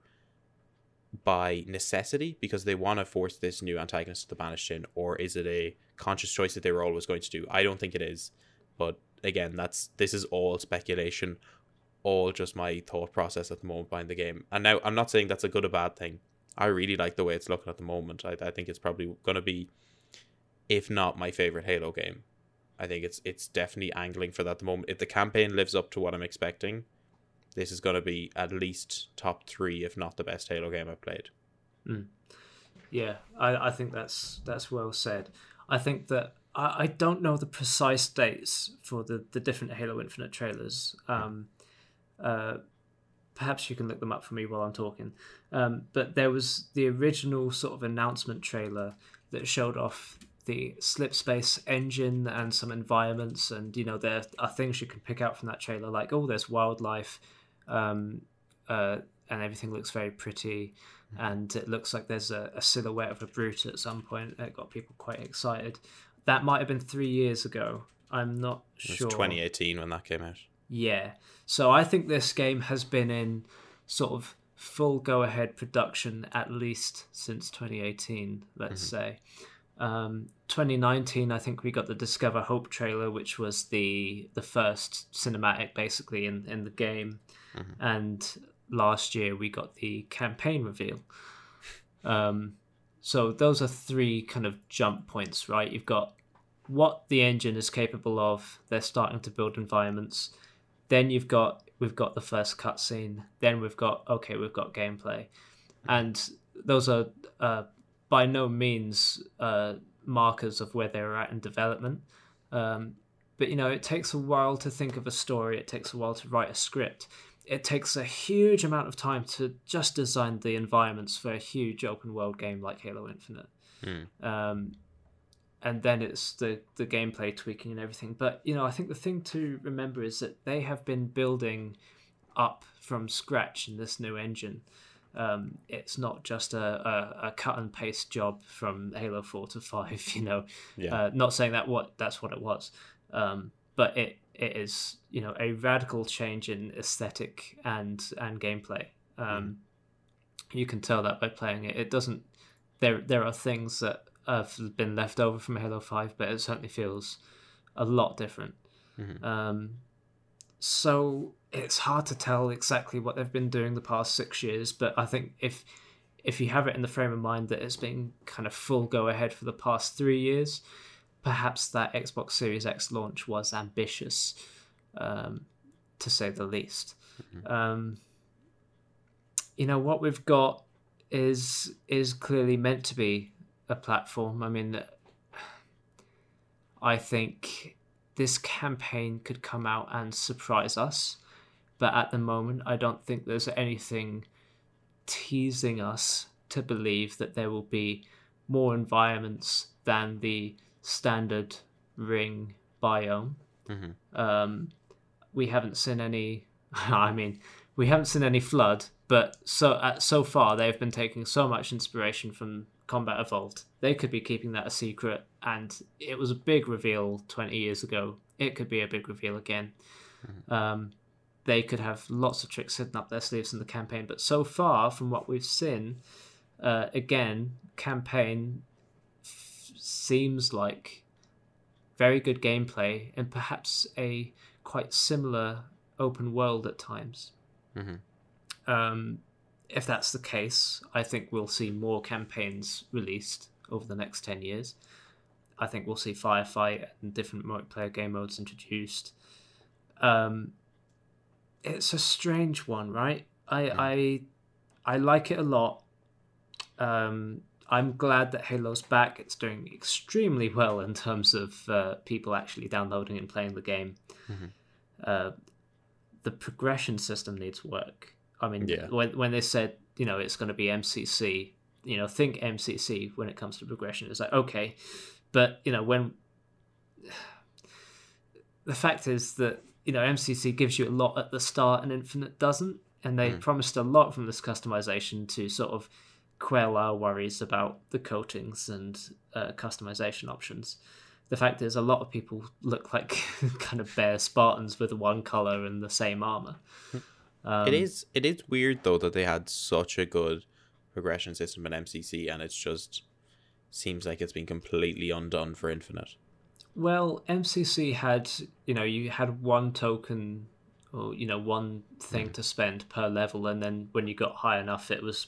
by necessity because they want to force this new antagonist to the banished in, or is it a conscious choice that they were always going to do? I don't think it is, but again, that's this is all speculation, all just my thought process at the moment behind the game. And now I'm not saying that's a good or bad thing. I really like the way it's looking at the moment. I, I think it's probably going to be, if not my favorite Halo game. I think it's it's definitely angling for that at the moment. If the campaign lives up to what I'm expecting, this is going to be at least top three, if not the best Halo game I've played. Mm. Yeah, I, I think that's that's well said. I think that I, I don't know the precise dates for the, the different Halo Infinite trailers. Um, uh, perhaps you can look them up for me while I'm talking. Um, but there was the original sort of announcement trailer that showed off the Slipspace engine and some environments, and you know there are things you can pick out from that trailer, like oh, there's wildlife, um, uh, and everything looks very pretty, and it looks like there's a, a silhouette of a brute at some point. It got people quite excited. That might have been three years ago. I'm not It was sure. 2018 when that came out. Yeah. So I think this game has been in sort of full go ahead production at least since 2018, let's say. Um, 2019, I think we got the Discover Hope trailer, which was the the first cinematic basically in, in the game. And last year we got the campaign reveal. Um, so those are three kind of jump points, right? You've got what the engine is capable of. They're starting to build environments. Then you've got we've got the first cutscene. Then we've got okay, we've got gameplay, and those are uh, by no means uh, markers of where they're at in development. Um, but you know, it takes a while to think of a story. It takes a while to write a script. It takes a huge amount of time to just design the environments for a huge open world game like Halo Infinite. Um, and then it's the the gameplay tweaking and everything. But you know, I think the thing to remember is that they have been building up from scratch in this new engine. Um, it's not just a, a, a cut and paste job from Halo Four to Five. You know, Yeah. uh, not saying that what that's what it was, um, but it it is you know a radical change in aesthetic and and gameplay. Um, You can tell that by playing it. It doesn't. There there are things that have been left over from Halo Five, but it certainly feels a lot different. Um, so it's hard to tell exactly what they've been doing the past six years, but I think if if you have it in the frame of mind that it's been kind of full go ahead for the past three years, perhaps that Xbox Series X launch was ambitious, um, to say the least. Um, you know what we've got is is clearly meant to be a platform. I mean, I think this campaign could come out and surprise us, but at the moment, I don't think there's anything teasing us to believe that there will be more environments than the standard ring biome. Um, we haven't seen any. I mean, we haven't seen any flood, but so uh, so far they've been taking so much inspiration from Combat Evolved. They could be keeping that a secret, and it was a big reveal twenty years ago. It could be a big reveal again. Um, they could have lots of tricks hidden up their sleeves in the campaign, but so far, from what we've seen, uh, again, campaign f- seems like very good gameplay and perhaps a quite similar open world at times. Um, if that's the case, I think we'll see more campaigns released over the next 10 years. I think we'll see Firefight and different multiplayer game modes introduced. Um, it's a strange one, right? I I I like it a lot. Um, I'm glad that Halo's back. It's doing extremely well in terms of uh, people actually downloading and playing the game. Uh, the progression system needs work. I mean, Yeah. when when they said you know it's going to be MCC, you know, think MCC when it comes to progression. It's like okay, but you know when the fact is that you know MCC gives you a lot at the start and Infinite doesn't, and they promised a lot from this customization to sort of quell our worries about the coatings and uh, customization options. The fact is, a lot of people look like kind of bare Spartans with one color and the same armor. Um, it is it is weird though that they had such a good progression system in MCC and it's just seems like it's been completely undone for Infinite. Well, MCC had, you know, you had one token or, you know, one thing to spend per level, and then when you got high enough, it was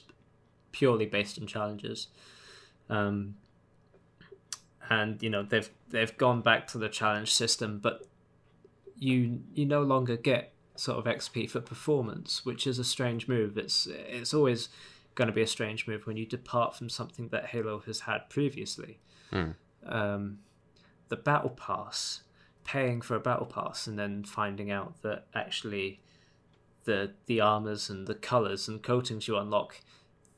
purely based on challenges. Um, and you know they've they've gone back to the challenge system, but you you no longer get sort of XP for performance, which is a strange move. It's it's always going to be a strange move when you depart from something that Halo has had previously. Um, the battle pass, paying for a battle pass, and then finding out that actually the the armors and the colors and coatings you unlock,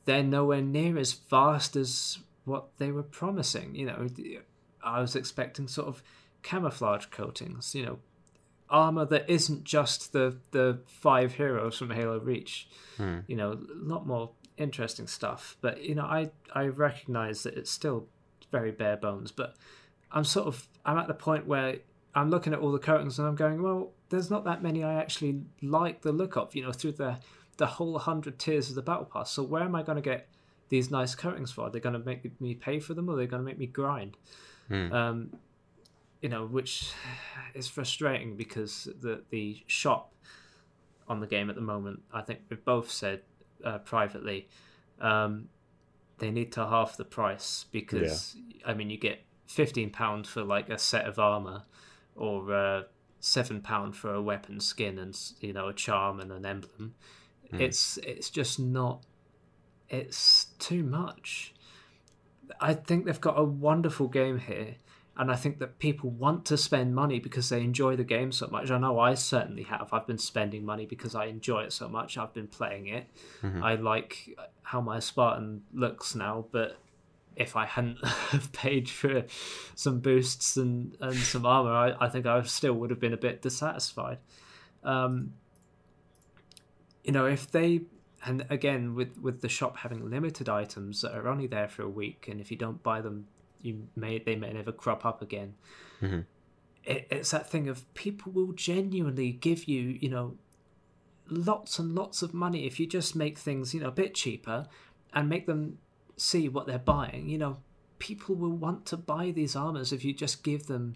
they're nowhere near as vast as what they were promising. You know, I was expecting sort of camouflage coatings. You know, armor that isn't just the the five heroes from Halo Reach. Hmm. You know, a lot more interesting stuff. But you know, I I recognize that it's still very bare bones. But I'm sort of I'm at the point where I'm looking at all the coatings and I'm going, well, there's not that many I actually like the look of. You know, through the the whole hundred tiers of the battle pass. So where am I going to get these nice coatings for? Are they going to make me pay for them, or they're they going to make me grind? Hmm. Um, you know, which is frustrating because the the shop on the game at the moment, I think we've both said uh, privately, um, they need to half the price because I mean you get fifteen pound for like a set of armor, or uh, seven pound for a weapon skin and you know a charm and an emblem. Hmm. It's it's just not. It's too much. I think they've got a wonderful game here, and I think that people want to spend money because they enjoy the game so much. I know I certainly have. I've been spending money because I enjoy it so much. I've been playing it. Mhm. I like how my Spartan looks now, but if I hadn't have paid for some boosts and, and some armor, I, I think I still would have been a bit dissatisfied. Um, you know, if they and again with with the shop having limited items that are only there for a week, and if you don't buy them, you may they may never crop up again. Mhm. It, it's that thing of people will genuinely give you, you know, lots and lots of money if you just make things, you know, a bit cheaper and make them see what they're buying. You know, people will want to buy these armors if you just give them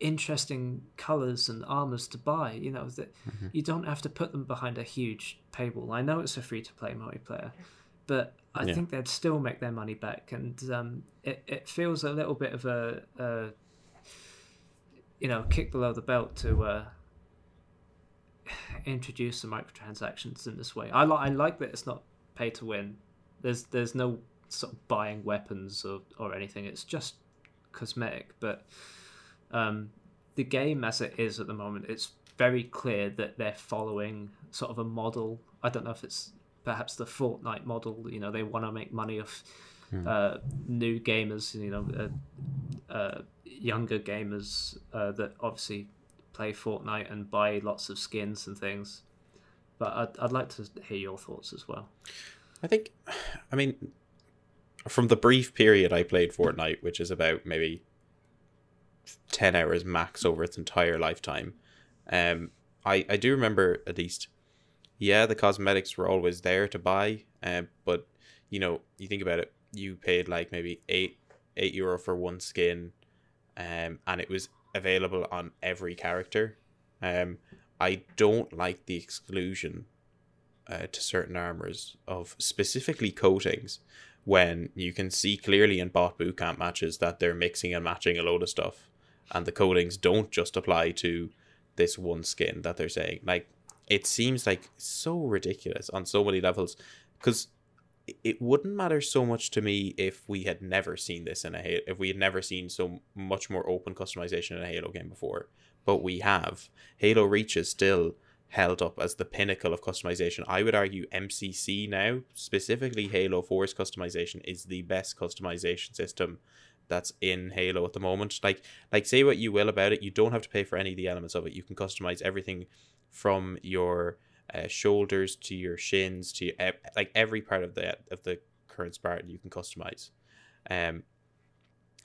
interesting colors and armors to buy. You know that you don't have to put them behind a huge paywall. I know it's a free to play multiplayer, but I Yeah. think they'd still make their money back, and um, it it feels a little bit of a, a you know kick below the belt to. Uh, introduce the microtransactions in this way. I like I like that it's not pay to win. There's there's no sort of buying weapons or, or anything. It's just cosmetic. But um, the game as it is at the moment, it's very clear that they're following sort of a model. I don't know if it's perhaps the Fortnite model. You know, they want to make money off uh, new gamers. You know, uh, uh, younger gamers uh, that obviously play Fortnite and buy lots of skins and things. But I'd, I'd like to hear your thoughts as well. I think, I mean, from the brief period I played Fortnite, which is about maybe 10 hours max over its entire lifetime, um, I, I do remember at least, yeah, the cosmetics were always there to buy, um, but, you know, you think about it, you paid like maybe 8, 8 euro for one skin, um, and it was available on every character. Um, I don't like the exclusion uh, to certain armors of specifically coatings when you can see clearly in bot bootcamp matches that they're mixing and matching a load of stuff and the coatings don't just apply to this one skin that they're saying like it seems like so ridiculous on so many levels because it wouldn't matter so much to me if we had never seen this in a Halo, if we had never seen so much more open customization in a Halo game before, but we have. Halo Reach is still held up as the pinnacle of customization. I would argue MCC now, specifically Halo 4's customization, is the best customization system that's in Halo at the moment. Like, like say what you will about it, you don't have to pay for any of the elements of it. You can customize everything from your uh, shoulders to your shins to your, like every part of the of the current Spartan you can customize. Um,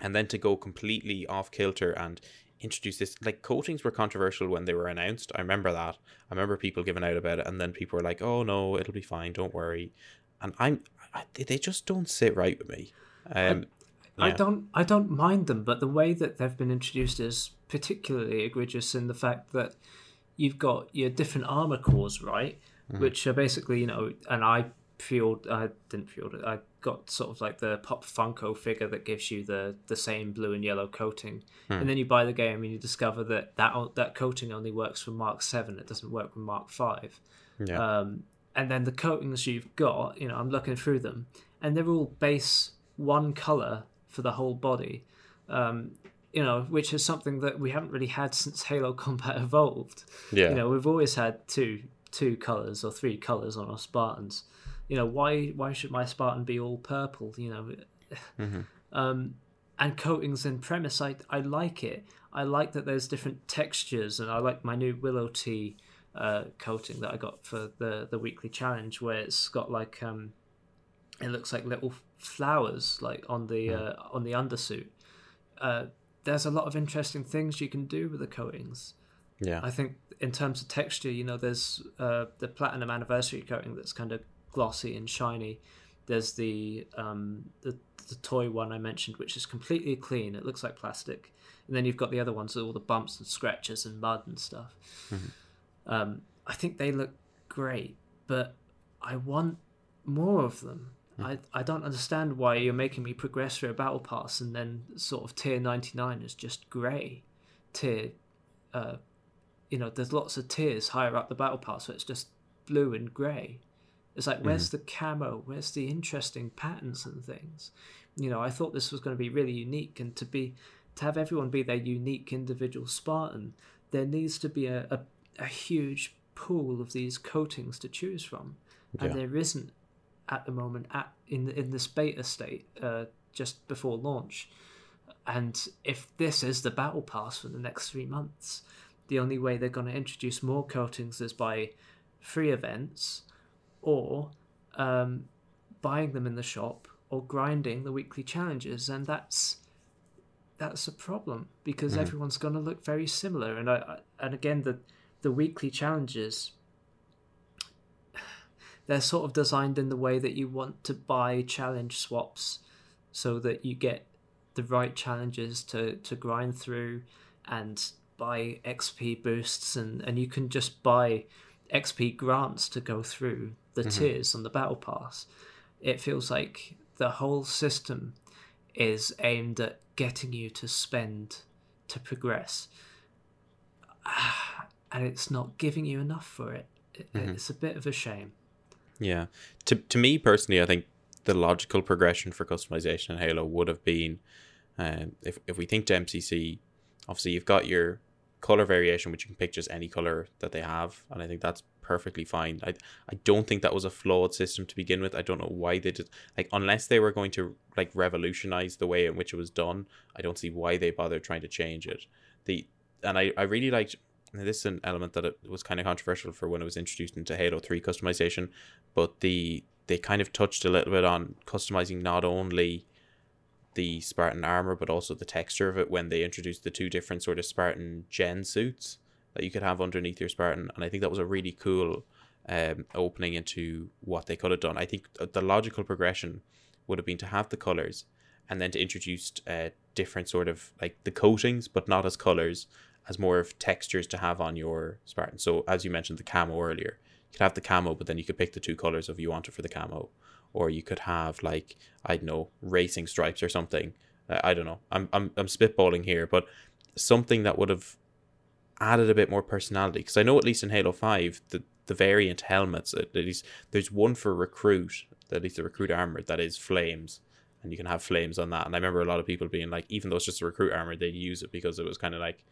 and then to go completely off kilter and introduce this like coatings were controversial when they were announced. I remember that. I remember people giving out about it, and then people were like, "Oh no, it'll be fine, don't worry." And I'm, I, they just don't sit right with me. Um, I yeah. don't I don't mind them, but the way that they've been introduced is particularly egregious in the fact that you've got your different armor cores, right? Which are basically, you know, and I pre-ordered, I didn't pre-order, I got sort of like the Pop Funko figure that gives you the the same blue and yellow coating, and then you buy the game and you discover that that that coating only works for Mark Seven, it doesn't work with Mark Five. yeah. Um, and then the coatings you've got, you know, I'm looking through them, and they're all base one color for the whole body. Um, you know, which is something that we haven't really had since Halo Combat Evolved. Yeah. You know, we've always had two two colors or three colors on our Spartans. You know, why why should my Spartan be all purple? You know, hmm um, and coatings and premise, I I like it. I like that there's different textures, and I like my new Willow Tea uh, coating that I got for the the weekly challenge, where it's got like um, it looks like little flowers like on the uh, on the undersuit. Uh, there's a lot of interesting things you can do with the coatings. Yeah. I think in terms of texture, you know, there's uh, the platinum anniversary coating that's kind of glossy and shiny. There's the um, the the toy one I mentioned, which is completely clean. It looks like plastic. And then you've got the other ones with all the bumps and scratches and mud and stuff. Um, I think they look great, but I want more of them. I, I don't understand why you're making me progress through a battle pass and then sort of tier 99 is just grey. Tier, uh, you know, there's lots of tiers higher up the battle pass where it's just blue and grey. It's like, where's the camo? Where's the interesting patterns and things? You know, I thought this was going to be really unique, and to be to have everyone be their unique individual Spartan, there needs to be a, a, a huge pool of these coatings to choose from, and Yeah. there isn't at the moment at in in this beta state uh, just before launch. And if this is the battle pass for the next three months, the only way they're going to introduce more coatings is by free events or um, buying them in the shop or grinding the weekly challenges, and that's that's a problem because everyone's going to look very similar. And I, I and again the the weekly challenges they're sort of designed in the way that you want to buy challenge swaps so that you get the right challenges to, to grind through and buy XP boosts and, and you can just buy XP grants to go through the mm-hmm. tiers on the battle pass. It feels like the whole system is aimed at getting you to spend to progress. And it's not giving you enough for it. It- mm-hmm. It's a bit of a shame. Yeah. To to me personally, I think the logical progression for customization in Halo would have been, um, if if we think to MCC, obviously you've got your color variation, which you can pick just any color that they have, and I think that's perfectly fine. I I don't think that was a flawed system to begin with. I don't know why they did like unless they were going to like revolutionize the way in which it was done. I don't see why they bothered trying to change it. The and I I really liked. This is an element that it was kind of controversial for when it was introduced into Halo 3 customization, but the they kind of touched a little bit on customizing not only the Spartan armor but also the texture of it when they introduced the two different sort of Spartan gen suits that you could have underneath your Spartan, and I think that was a really cool um, opening into what they could have done. I think the logical progression would have been to have the colors and then to introduce uh, different sort of like the coatings, but not as colors, as more of textures to have on your Spartan. So as you mentioned, the camo earlier, you could have the camo, but then you could pick the two colors if you wanted for the camo, or you could have like I don't know racing stripes or something. Uh, I don't know. I'm I'm I'm spitballing here, but something that would have added a bit more personality because I know at least in Halo Five the the variant helmets at least there's one for recruit at least the recruit armor that is flames and you can have flames on that and I remember a lot of people being like even though it's just a recruit armor they'd use it because it was kind of like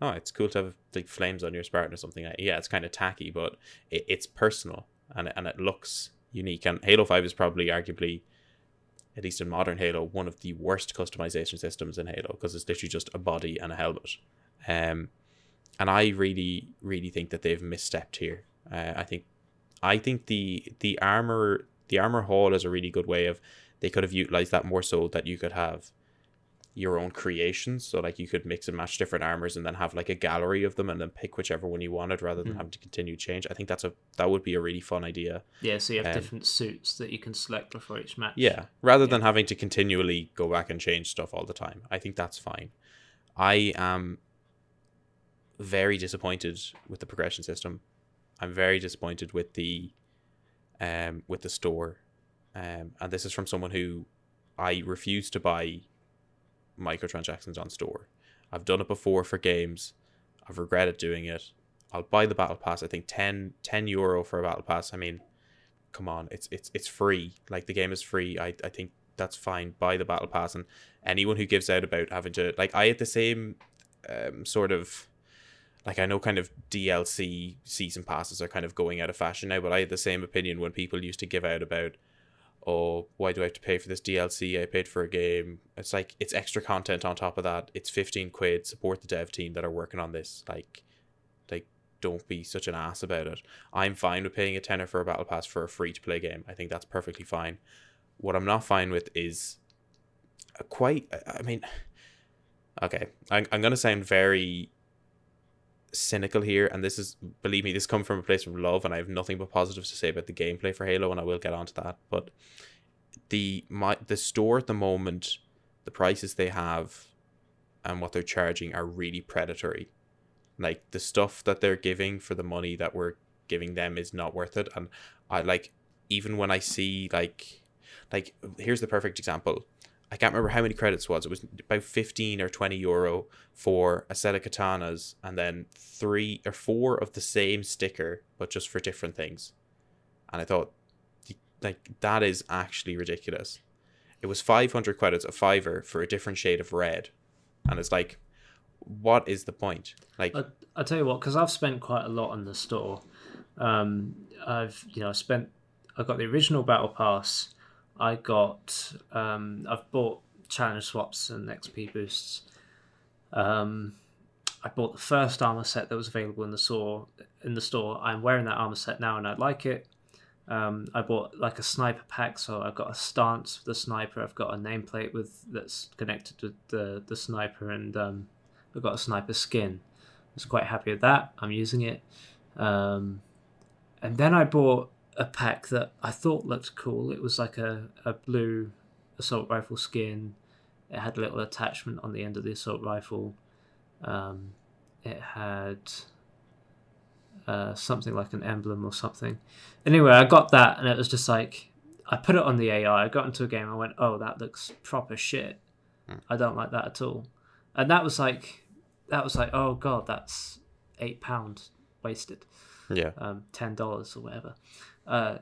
oh it's cool to have like flames on your Spartan or something. Like, yeah it's kind of tacky but it, it's personal and it, and it looks unique. And Halo 5 is probably arguably at least in modern Halo one of the worst customization systems in Halo because it's literally just a body and a helmet. Um and I really, really think that they've misstepped here. Uh, I think, I think the the armor the armor hall is a really good way of they could have utilized that more so that you could have your own creations. So like you could mix and match different armors and then have like a gallery of them and then pick whichever one you wanted rather than having to continue change. I think that's a that would be a really fun idea. Yeah, so you have Um, different suits that you can select before each match. Yeah, rather than having to continually go back and change stuff all the time. I think that's fine. I am very disappointed with the progression system. I'm very disappointed with the um with the store. Um and this is from someone who I refuse to buy microtransactions on store. I've done it before for games. I've regretted doing it. I'll buy the battle pass. I think 10, 10 euro for a battle pass. I mean, come on, it's it's it's free. Like the game is free. I, I think that's fine. Buy the battle pass, and anyone who gives out about having to like, I had the same um, sort of like I know kind of DLC season passes are kind of going out of fashion now, but I had the same opinion when people used to give out about, oh, why do I have to pay for this DLC? I paid for a game. It's like it's extra content on top of that. It's fifteen quid. Support the dev team that are working on this. Like, like don't be such an ass about it. I'm fine with paying a tenner for a battle pass for a free to play game. I think that's perfectly fine. What I'm not fine with is quite. I mean, okay, I'm I'm gonna sound very cynical here, and this is believe me, this comes from a place of love, and I have nothing but positives to say about the gameplay for Halo, and I will get onto that. But the my the store at the moment, the prices they have, and what they're charging are really predatory. Like the stuff that they're giving for the money that we're giving them is not worth it, and I like even when I see like like here's the perfect example I can't remember how many credits was. It was about 15 or 20 euro for a set of katanas and then three or four of the same sticker, but just for different things. And I thought, like, that is actually ridiculous. It was 500 credits, a fiver for a different shade of red. And it's like, what is the point? Like, I, I tell you what, because I've spent quite a lot on the store. Um, I've, you know, I spent, I got the original Battle Pass I got um, I've bought challenge swaps and XP boosts. Um, I bought the first armor set that was available in the store. In the store, I'm wearing that armor set now, and I like it. Um, I bought like a sniper pack, so I've got a stance for the sniper. I've got a nameplate with that's connected to the the sniper, and um, I've got a sniper skin. I was quite happy with that. I'm using it. Um, and then I bought a pack that I thought looked cool. It was like a, a blue assault rifle skin. It had a little attachment on the end of the assault rifle. Um, it had uh, something like an emblem or something. Anyway, I got that, and it was just like I put it on the AI. I got into a game. I went, "Oh, that looks proper shit. I don't like that at all." And that was like, that was like, "Oh god, that's eight pound wasted." Yeah. Um, ten dollars or whatever. Uh,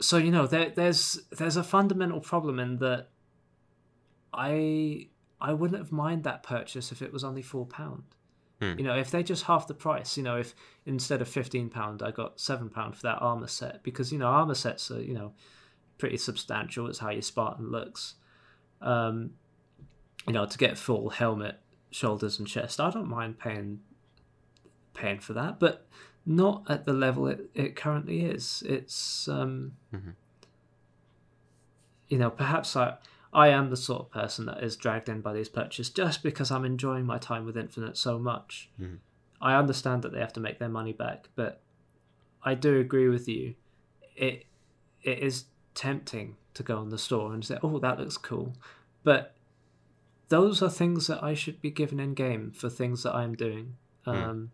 so you know there, there's there's a fundamental problem in that I I wouldn't have mind that purchase if it was only four pound. Hmm. You know, if they're just half the price, you know, if instead of fifteen pound I got seven pound for that armor set, because you know armor sets are you know pretty substantial. It's how your Spartan looks. Um, you know, to get full helmet, shoulders, and chest, I don't mind paying paying for that. But not at the level it, it currently is. It's um, mm-hmm. you know perhaps I I am the sort of person that is dragged in by these purchases just because I'm enjoying my time with Infinite so much. Mm-hmm. I understand that they have to make their money back, but I do agree with you. It it is tempting to go in the store and say, "Oh, that looks cool," but those are things that I should be given in game for things that I'm doing. Mm.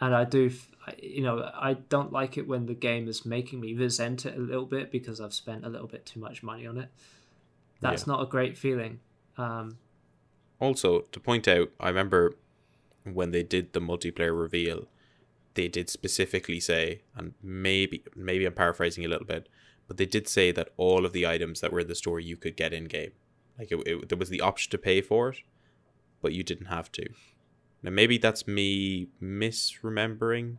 And I do, you know, I don't like it when the game is making me resent it a little bit because I've spent a little bit too much money on it. That's yeah. not a great feeling. Um, also, to point out, I remember when they did the multiplayer reveal, they did specifically say, and maybe maybe I'm paraphrasing a little bit, but they did say that all of the items that were in the store you could get in game. Like it, it, there was the option to pay for it, but you didn't have to. Now, maybe that's me misremembering.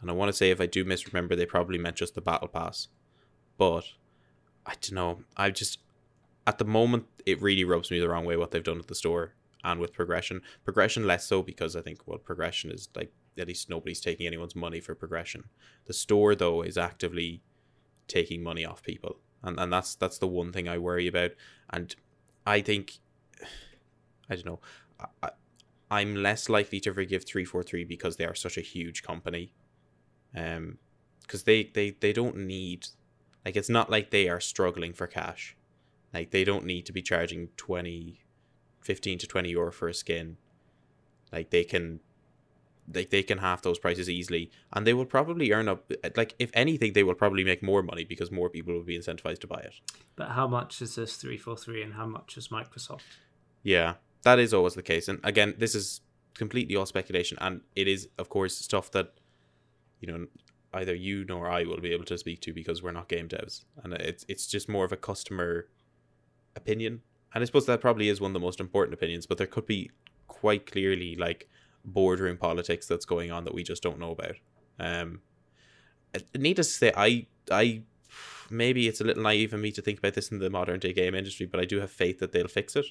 And I want to say if I do misremember, they probably meant just the battle pass. But I don't know. I just at the moment it really rubs me the wrong way what they've done at the store and with progression. Progression less so because I think well progression is like at least nobody's taking anyone's money for progression. The store though is actively taking money off people. And and that's that's the one thing I worry about. And I think I don't know. I, I'm less likely to forgive 343 because they are such a huge company. Um, because they, they, they don't need, like, it's not like they are struggling for cash. Like, they don't need to be charging 20, 15 to 20 euro for a skin. Like, they can, like, they can half those prices easily. And they will probably earn up, like, if anything, they will probably make more money because more people will be incentivized to buy it. But how much is this 343 and how much is Microsoft? Yeah that is always the case. And again, this is completely all speculation, and it is, of course, stuff that you know either you nor I will be able to speak to because we're not game devs, and it's it's just more of a customer opinion. And I suppose that probably is one of the most important opinions, but there could be quite clearly like boardroom politics that's going on that we just don't know about. Um, needless to say, I I maybe it's a little naive of me to think about this in the modern day game industry, but I do have faith that they'll fix it.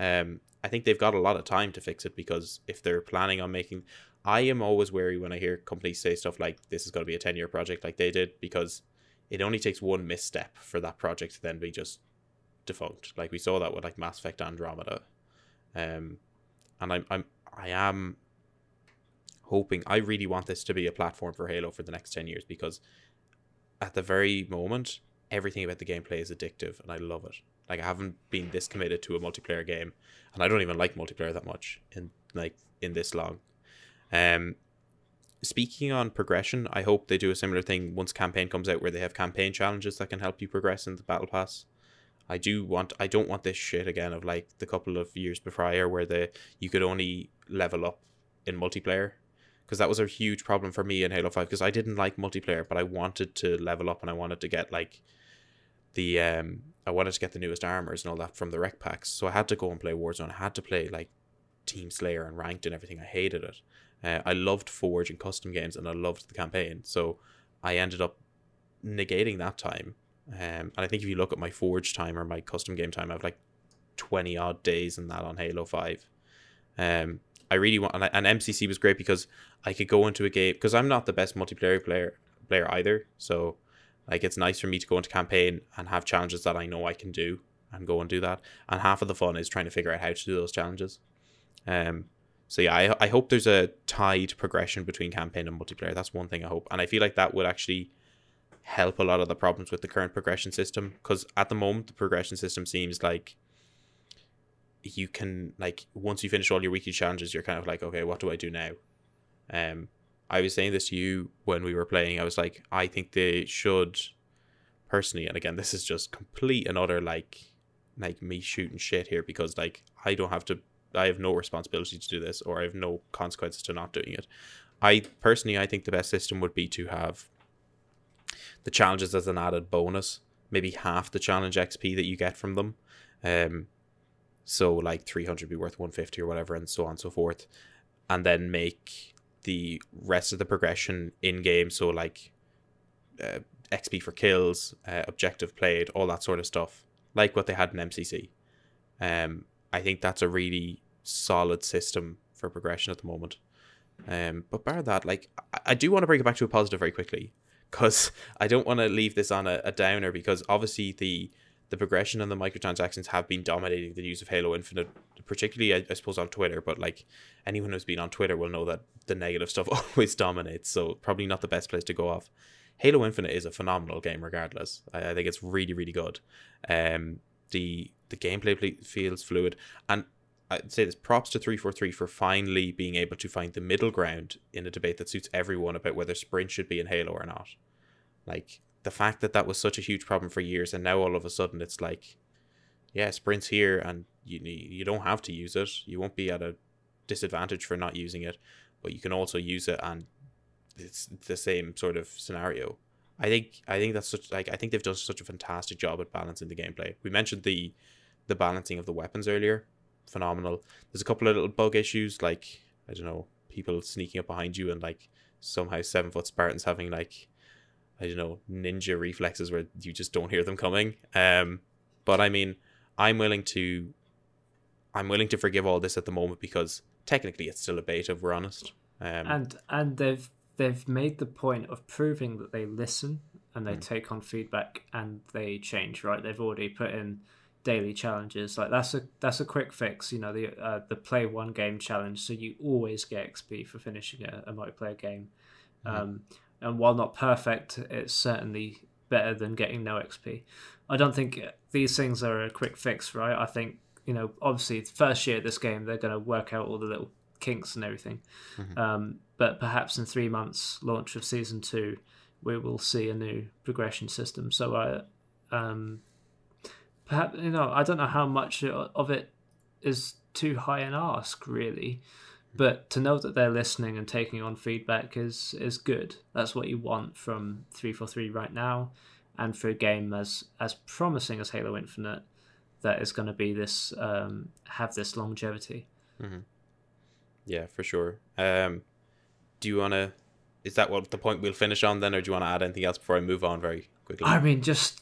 Um, I think they've got a lot of time to fix it because if they're planning on making, I am always wary when I hear companies say stuff like this is going to be a ten year project like they did because it only takes one misstep for that project to then be just defunct. Like we saw that with like Mass Effect Andromeda, um, and I'm I'm I am hoping I really want this to be a platform for Halo for the next ten years because at the very moment everything about the gameplay is addictive and I love it. Like I haven't been this committed to a multiplayer game, and I don't even like multiplayer that much in like in this long. Um, speaking on progression, I hope they do a similar thing once campaign comes out, where they have campaign challenges that can help you progress in the battle pass. I do want I don't want this shit again of like the couple of years prior where the you could only level up in multiplayer because that was a huge problem for me in Halo 5 because I didn't like multiplayer but I wanted to level up and I wanted to get like the um I wanted to get the newest armors and all that from the REQ packs so I had to go and play Warzone I had to play like Team Slayer and ranked and everything I hated it uh, I loved Forge and custom games and I loved the campaign so I ended up negating that time um, and I think if you look at my Forge time or my custom game time, I have like 20 odd days in that on Halo 5. Um, I really want, and, I, and MCC was great because I could go into a game, because I'm not the best multiplayer player, player either. So, like, it's nice for me to go into campaign and have challenges that I know I can do and go and do that. And half of the fun is trying to figure out how to do those challenges. Um, so yeah, I, I hope there's a tied progression between campaign and multiplayer. That's one thing I hope, and I feel like that would actually help a lot of the problems with the current progression system because at the moment the progression system seems like you can like once you finish all your weekly challenges you're kind of like okay what do i do now um i was saying this to you when we were playing i was like i think they should personally and again this is just complete and utter like like me shooting shit here because like i don't have to i have no responsibility to do this or i have no consequences to not doing it i personally i think the best system would be to have the challenges as an added bonus, maybe half the challenge XP that you get from them. Um, so like 300 be worth 150 or whatever, and so on and so forth, and then make the rest of the progression in game. So like uh, XP for kills, uh, objective played, all that sort of stuff, like what they had in MCC. Um, I think that's a really solid system for progression at the moment. Um, but bar that, like I, I do want to bring it back to a positive very quickly because I don't want to leave this on a, a, downer because obviously the the progression and the microtransactions have been dominating the news of Halo Infinite, particularly I, I, suppose on Twitter. But like anyone who's been on Twitter will know that the negative stuff always dominates, so probably not the best place to go off. Halo Infinite is a phenomenal game, regardless. I, I think it's really really good. Um, the the gameplay feels fluid, and I'd say this props to 343 for finally being able to find the middle ground in a debate that suits everyone about whether sprint should be in Halo or not. Like the fact that that was such a huge problem for years and now all of a sudden it's like yeah, sprint's here and you you don't have to use it. You won't be at a disadvantage for not using it, but you can also use it and it's the same sort of scenario. I think I think that's such like I think they've done such a fantastic job at balancing the gameplay. We mentioned the the balancing of the weapons earlier phenomenal. There's a couple of little bug issues, like I don't know, people sneaking up behind you and like somehow seven foot Spartans having like I don't know ninja reflexes where you just don't hear them coming. Um, but I mean, I'm willing to, I'm willing to forgive all this at the moment because technically it's still a beta. If we're honest. Um, and and they've they've made the point of proving that they listen and they mm. take on feedback and they change. Right, they've already put in daily challenges. Like that's a that's a quick fix. You know the uh, the play one game challenge, so you always get XP for finishing a, a multiplayer game. Mm-hmm. Um, and while not perfect, it's certainly better than getting no XP. I don't think these things are a quick fix, right? I think you know obviously first year of this game they're going to work out all the little kinks and everything. Mm-hmm. Um, but perhaps in three months, launch of season two, we will see a new progression system. So I. Um, perhaps you know I don't know how much of it is too high an ask really, But to know that they're listening and taking on feedback is is good. That's what you want from three four three right now, and for a game as as promising as Halo Infinite, that is going to be this um, have this longevity. Mm-hmm. Yeah, for sure. Um, do you want to? Is that what the point we'll finish on then, or do you want to add anything else before I move on very quickly? I mean, just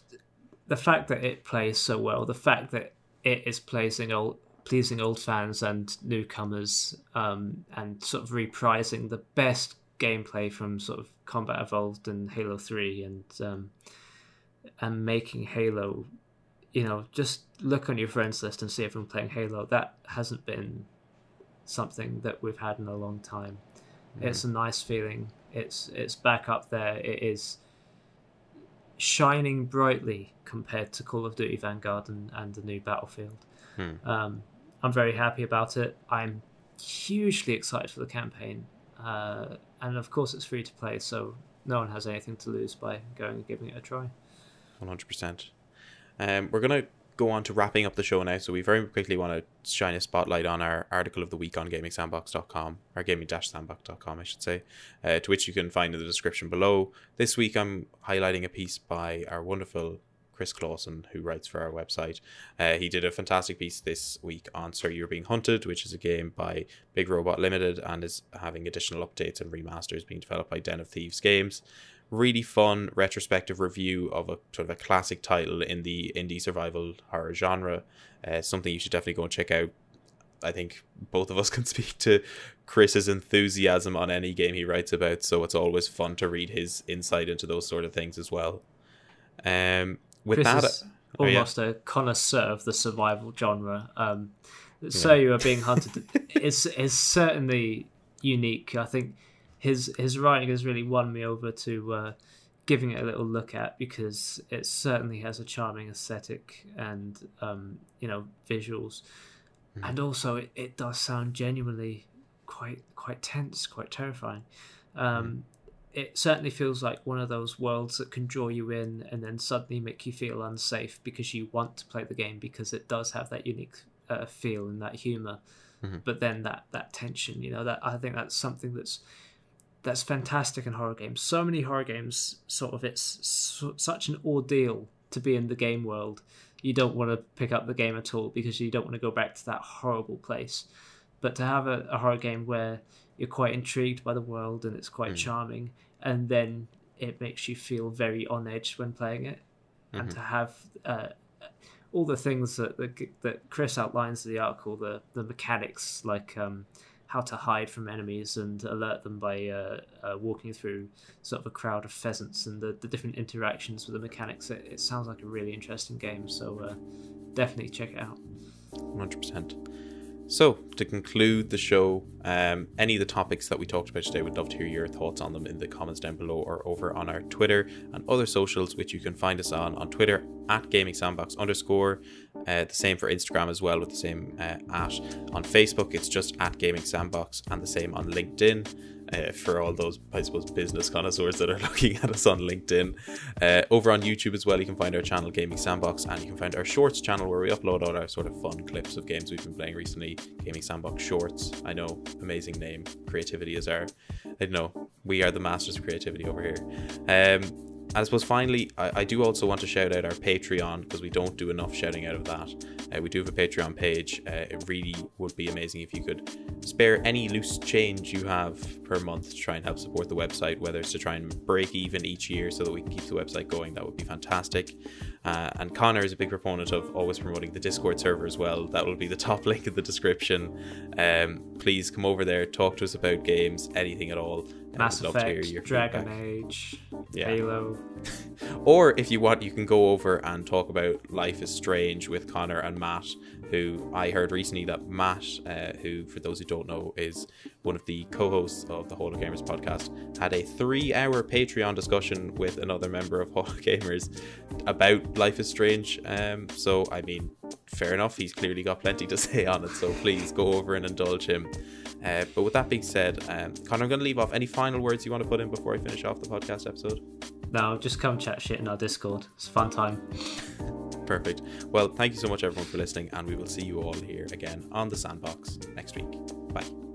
the fact that it plays so well, the fact that it is pleasing old pleasing old fans and newcomers, um, and sort of reprising the best gameplay from sort of Combat Evolved and Halo Three, and um, and making Halo, you know, just look on your friends list and see everyone playing Halo. That hasn't been something that we've had in a long time. Mm-hmm. It's a nice feeling. It's it's back up there. It is shining brightly compared to Call of Duty Vanguard and, and the new Battlefield. Hmm. Um, I'm very happy about it. I'm hugely excited for the campaign. Uh, and of course, it's free to play, so no one has anything to lose by going and giving it a try. 100%. Um, we're going to go on to wrapping up the show now. So we very quickly want to shine a spotlight on our article of the week on gamingsandbox.com, or gaming-sandbox.com, I should say, uh, to which you can find in the description below. This week I'm highlighting a piece by our wonderful Chris Clausen, who writes for our website. Uh, he did a fantastic piece this week on Sir You're Being Hunted, which is a game by Big Robot Limited and is having additional updates and remasters being developed by Den of Thieves Games really fun retrospective review of a sort of a classic title in the indie survival horror genre. Uh, something you should definitely go and check out. I think both of us can speak to Chris's enthusiasm on any game he writes about, so it's always fun to read his insight into those sort of things as well. Um, with Chris that, is almost oh, yeah. a connoisseur of the survival genre. Um, so yeah. you are being hunted is is certainly unique. I think his his writing has really won me over to uh, giving it a little look at because it certainly has a charming aesthetic and um, you know visuals, mm. and also it, it does sound genuinely quite quite tense, quite terrifying. Um, mm. It certainly feels like one of those worlds that can draw you in and then suddenly make you feel unsafe because you want to play the game because it does have that unique uh, feel and that humor. Mm-hmm. But then that that tension, you know, that I think that's something that's that's fantastic in horror games. So many horror games, sort of, it's su- such an ordeal to be in the game world. You don't want to pick up the game at all because you don't want to go back to that horrible place. But to have a, a horror game where you're quite intrigued by the world and it's quite mm. charming, and then it makes you feel very on edge when playing it, mm-hmm. and to have uh, all the things that, that that Chris outlines in the article, the the mechanics like. Um, how to hide from enemies and alert them by uh, uh, walking through sort of a crowd of pheasants and the, the different interactions with the mechanics. It, it sounds like a really interesting game, so uh, definitely check it out. 100%. So, to conclude the show, um, any of the topics that we talked about today, we'd love to hear your thoughts on them in the comments down below or over on our Twitter and other socials, which you can find us on on Twitter at Gaming Sandbox underscore. Uh, the same for Instagram as well, with the same uh, at. On Facebook, it's just at Gaming Sandbox, and the same on LinkedIn uh, for all those, I suppose, business connoisseurs that are looking at us on LinkedIn. Uh, over on YouTube as well, you can find our channel Gaming Sandbox, and you can find our Shorts channel where we upload all our sort of fun clips of games we've been playing recently. Gaming Sandbox Shorts. I know, amazing name. Creativity is our, I don't know, we are the masters of creativity over here. Um, I suppose finally, I, I, do also want to shout out our Patreon because we don't do enough shouting out of that. Uh, we do have a Patreon page. Uh, it really would be amazing if you could spare any loose change you have per month to try and help support the website, whether it's to try and break even each year so that we can keep the website going. That would be fantastic. Uh, and Connor is a big proponent of always promoting the Discord server as well. That will be the top link in the description. Um, please come over there, talk to us about games, anything at all. Mass Effect, Dragon feedback. Age, yeah. Halo. or if you want, you can go over and talk about Life is Strange with Connor and Matt, who I heard recently that Matt, uh, who for those who don't know is one of the co-hosts of the Holo Gamers podcast, had a three-hour Patreon discussion with another member of Holo Gamers about Life is Strange. Um, so I mean, fair enough. He's clearly got plenty to say on it. So please go over and indulge him. Uh, but with that being said, um, Connor, I'm going to leave off. Any final words you want to put in before I finish off the podcast episode? No, just come chat shit in our Discord. It's a fun time. Perfect. Well, thank you so much, everyone, for listening, and we will see you all here again on the Sandbox next week.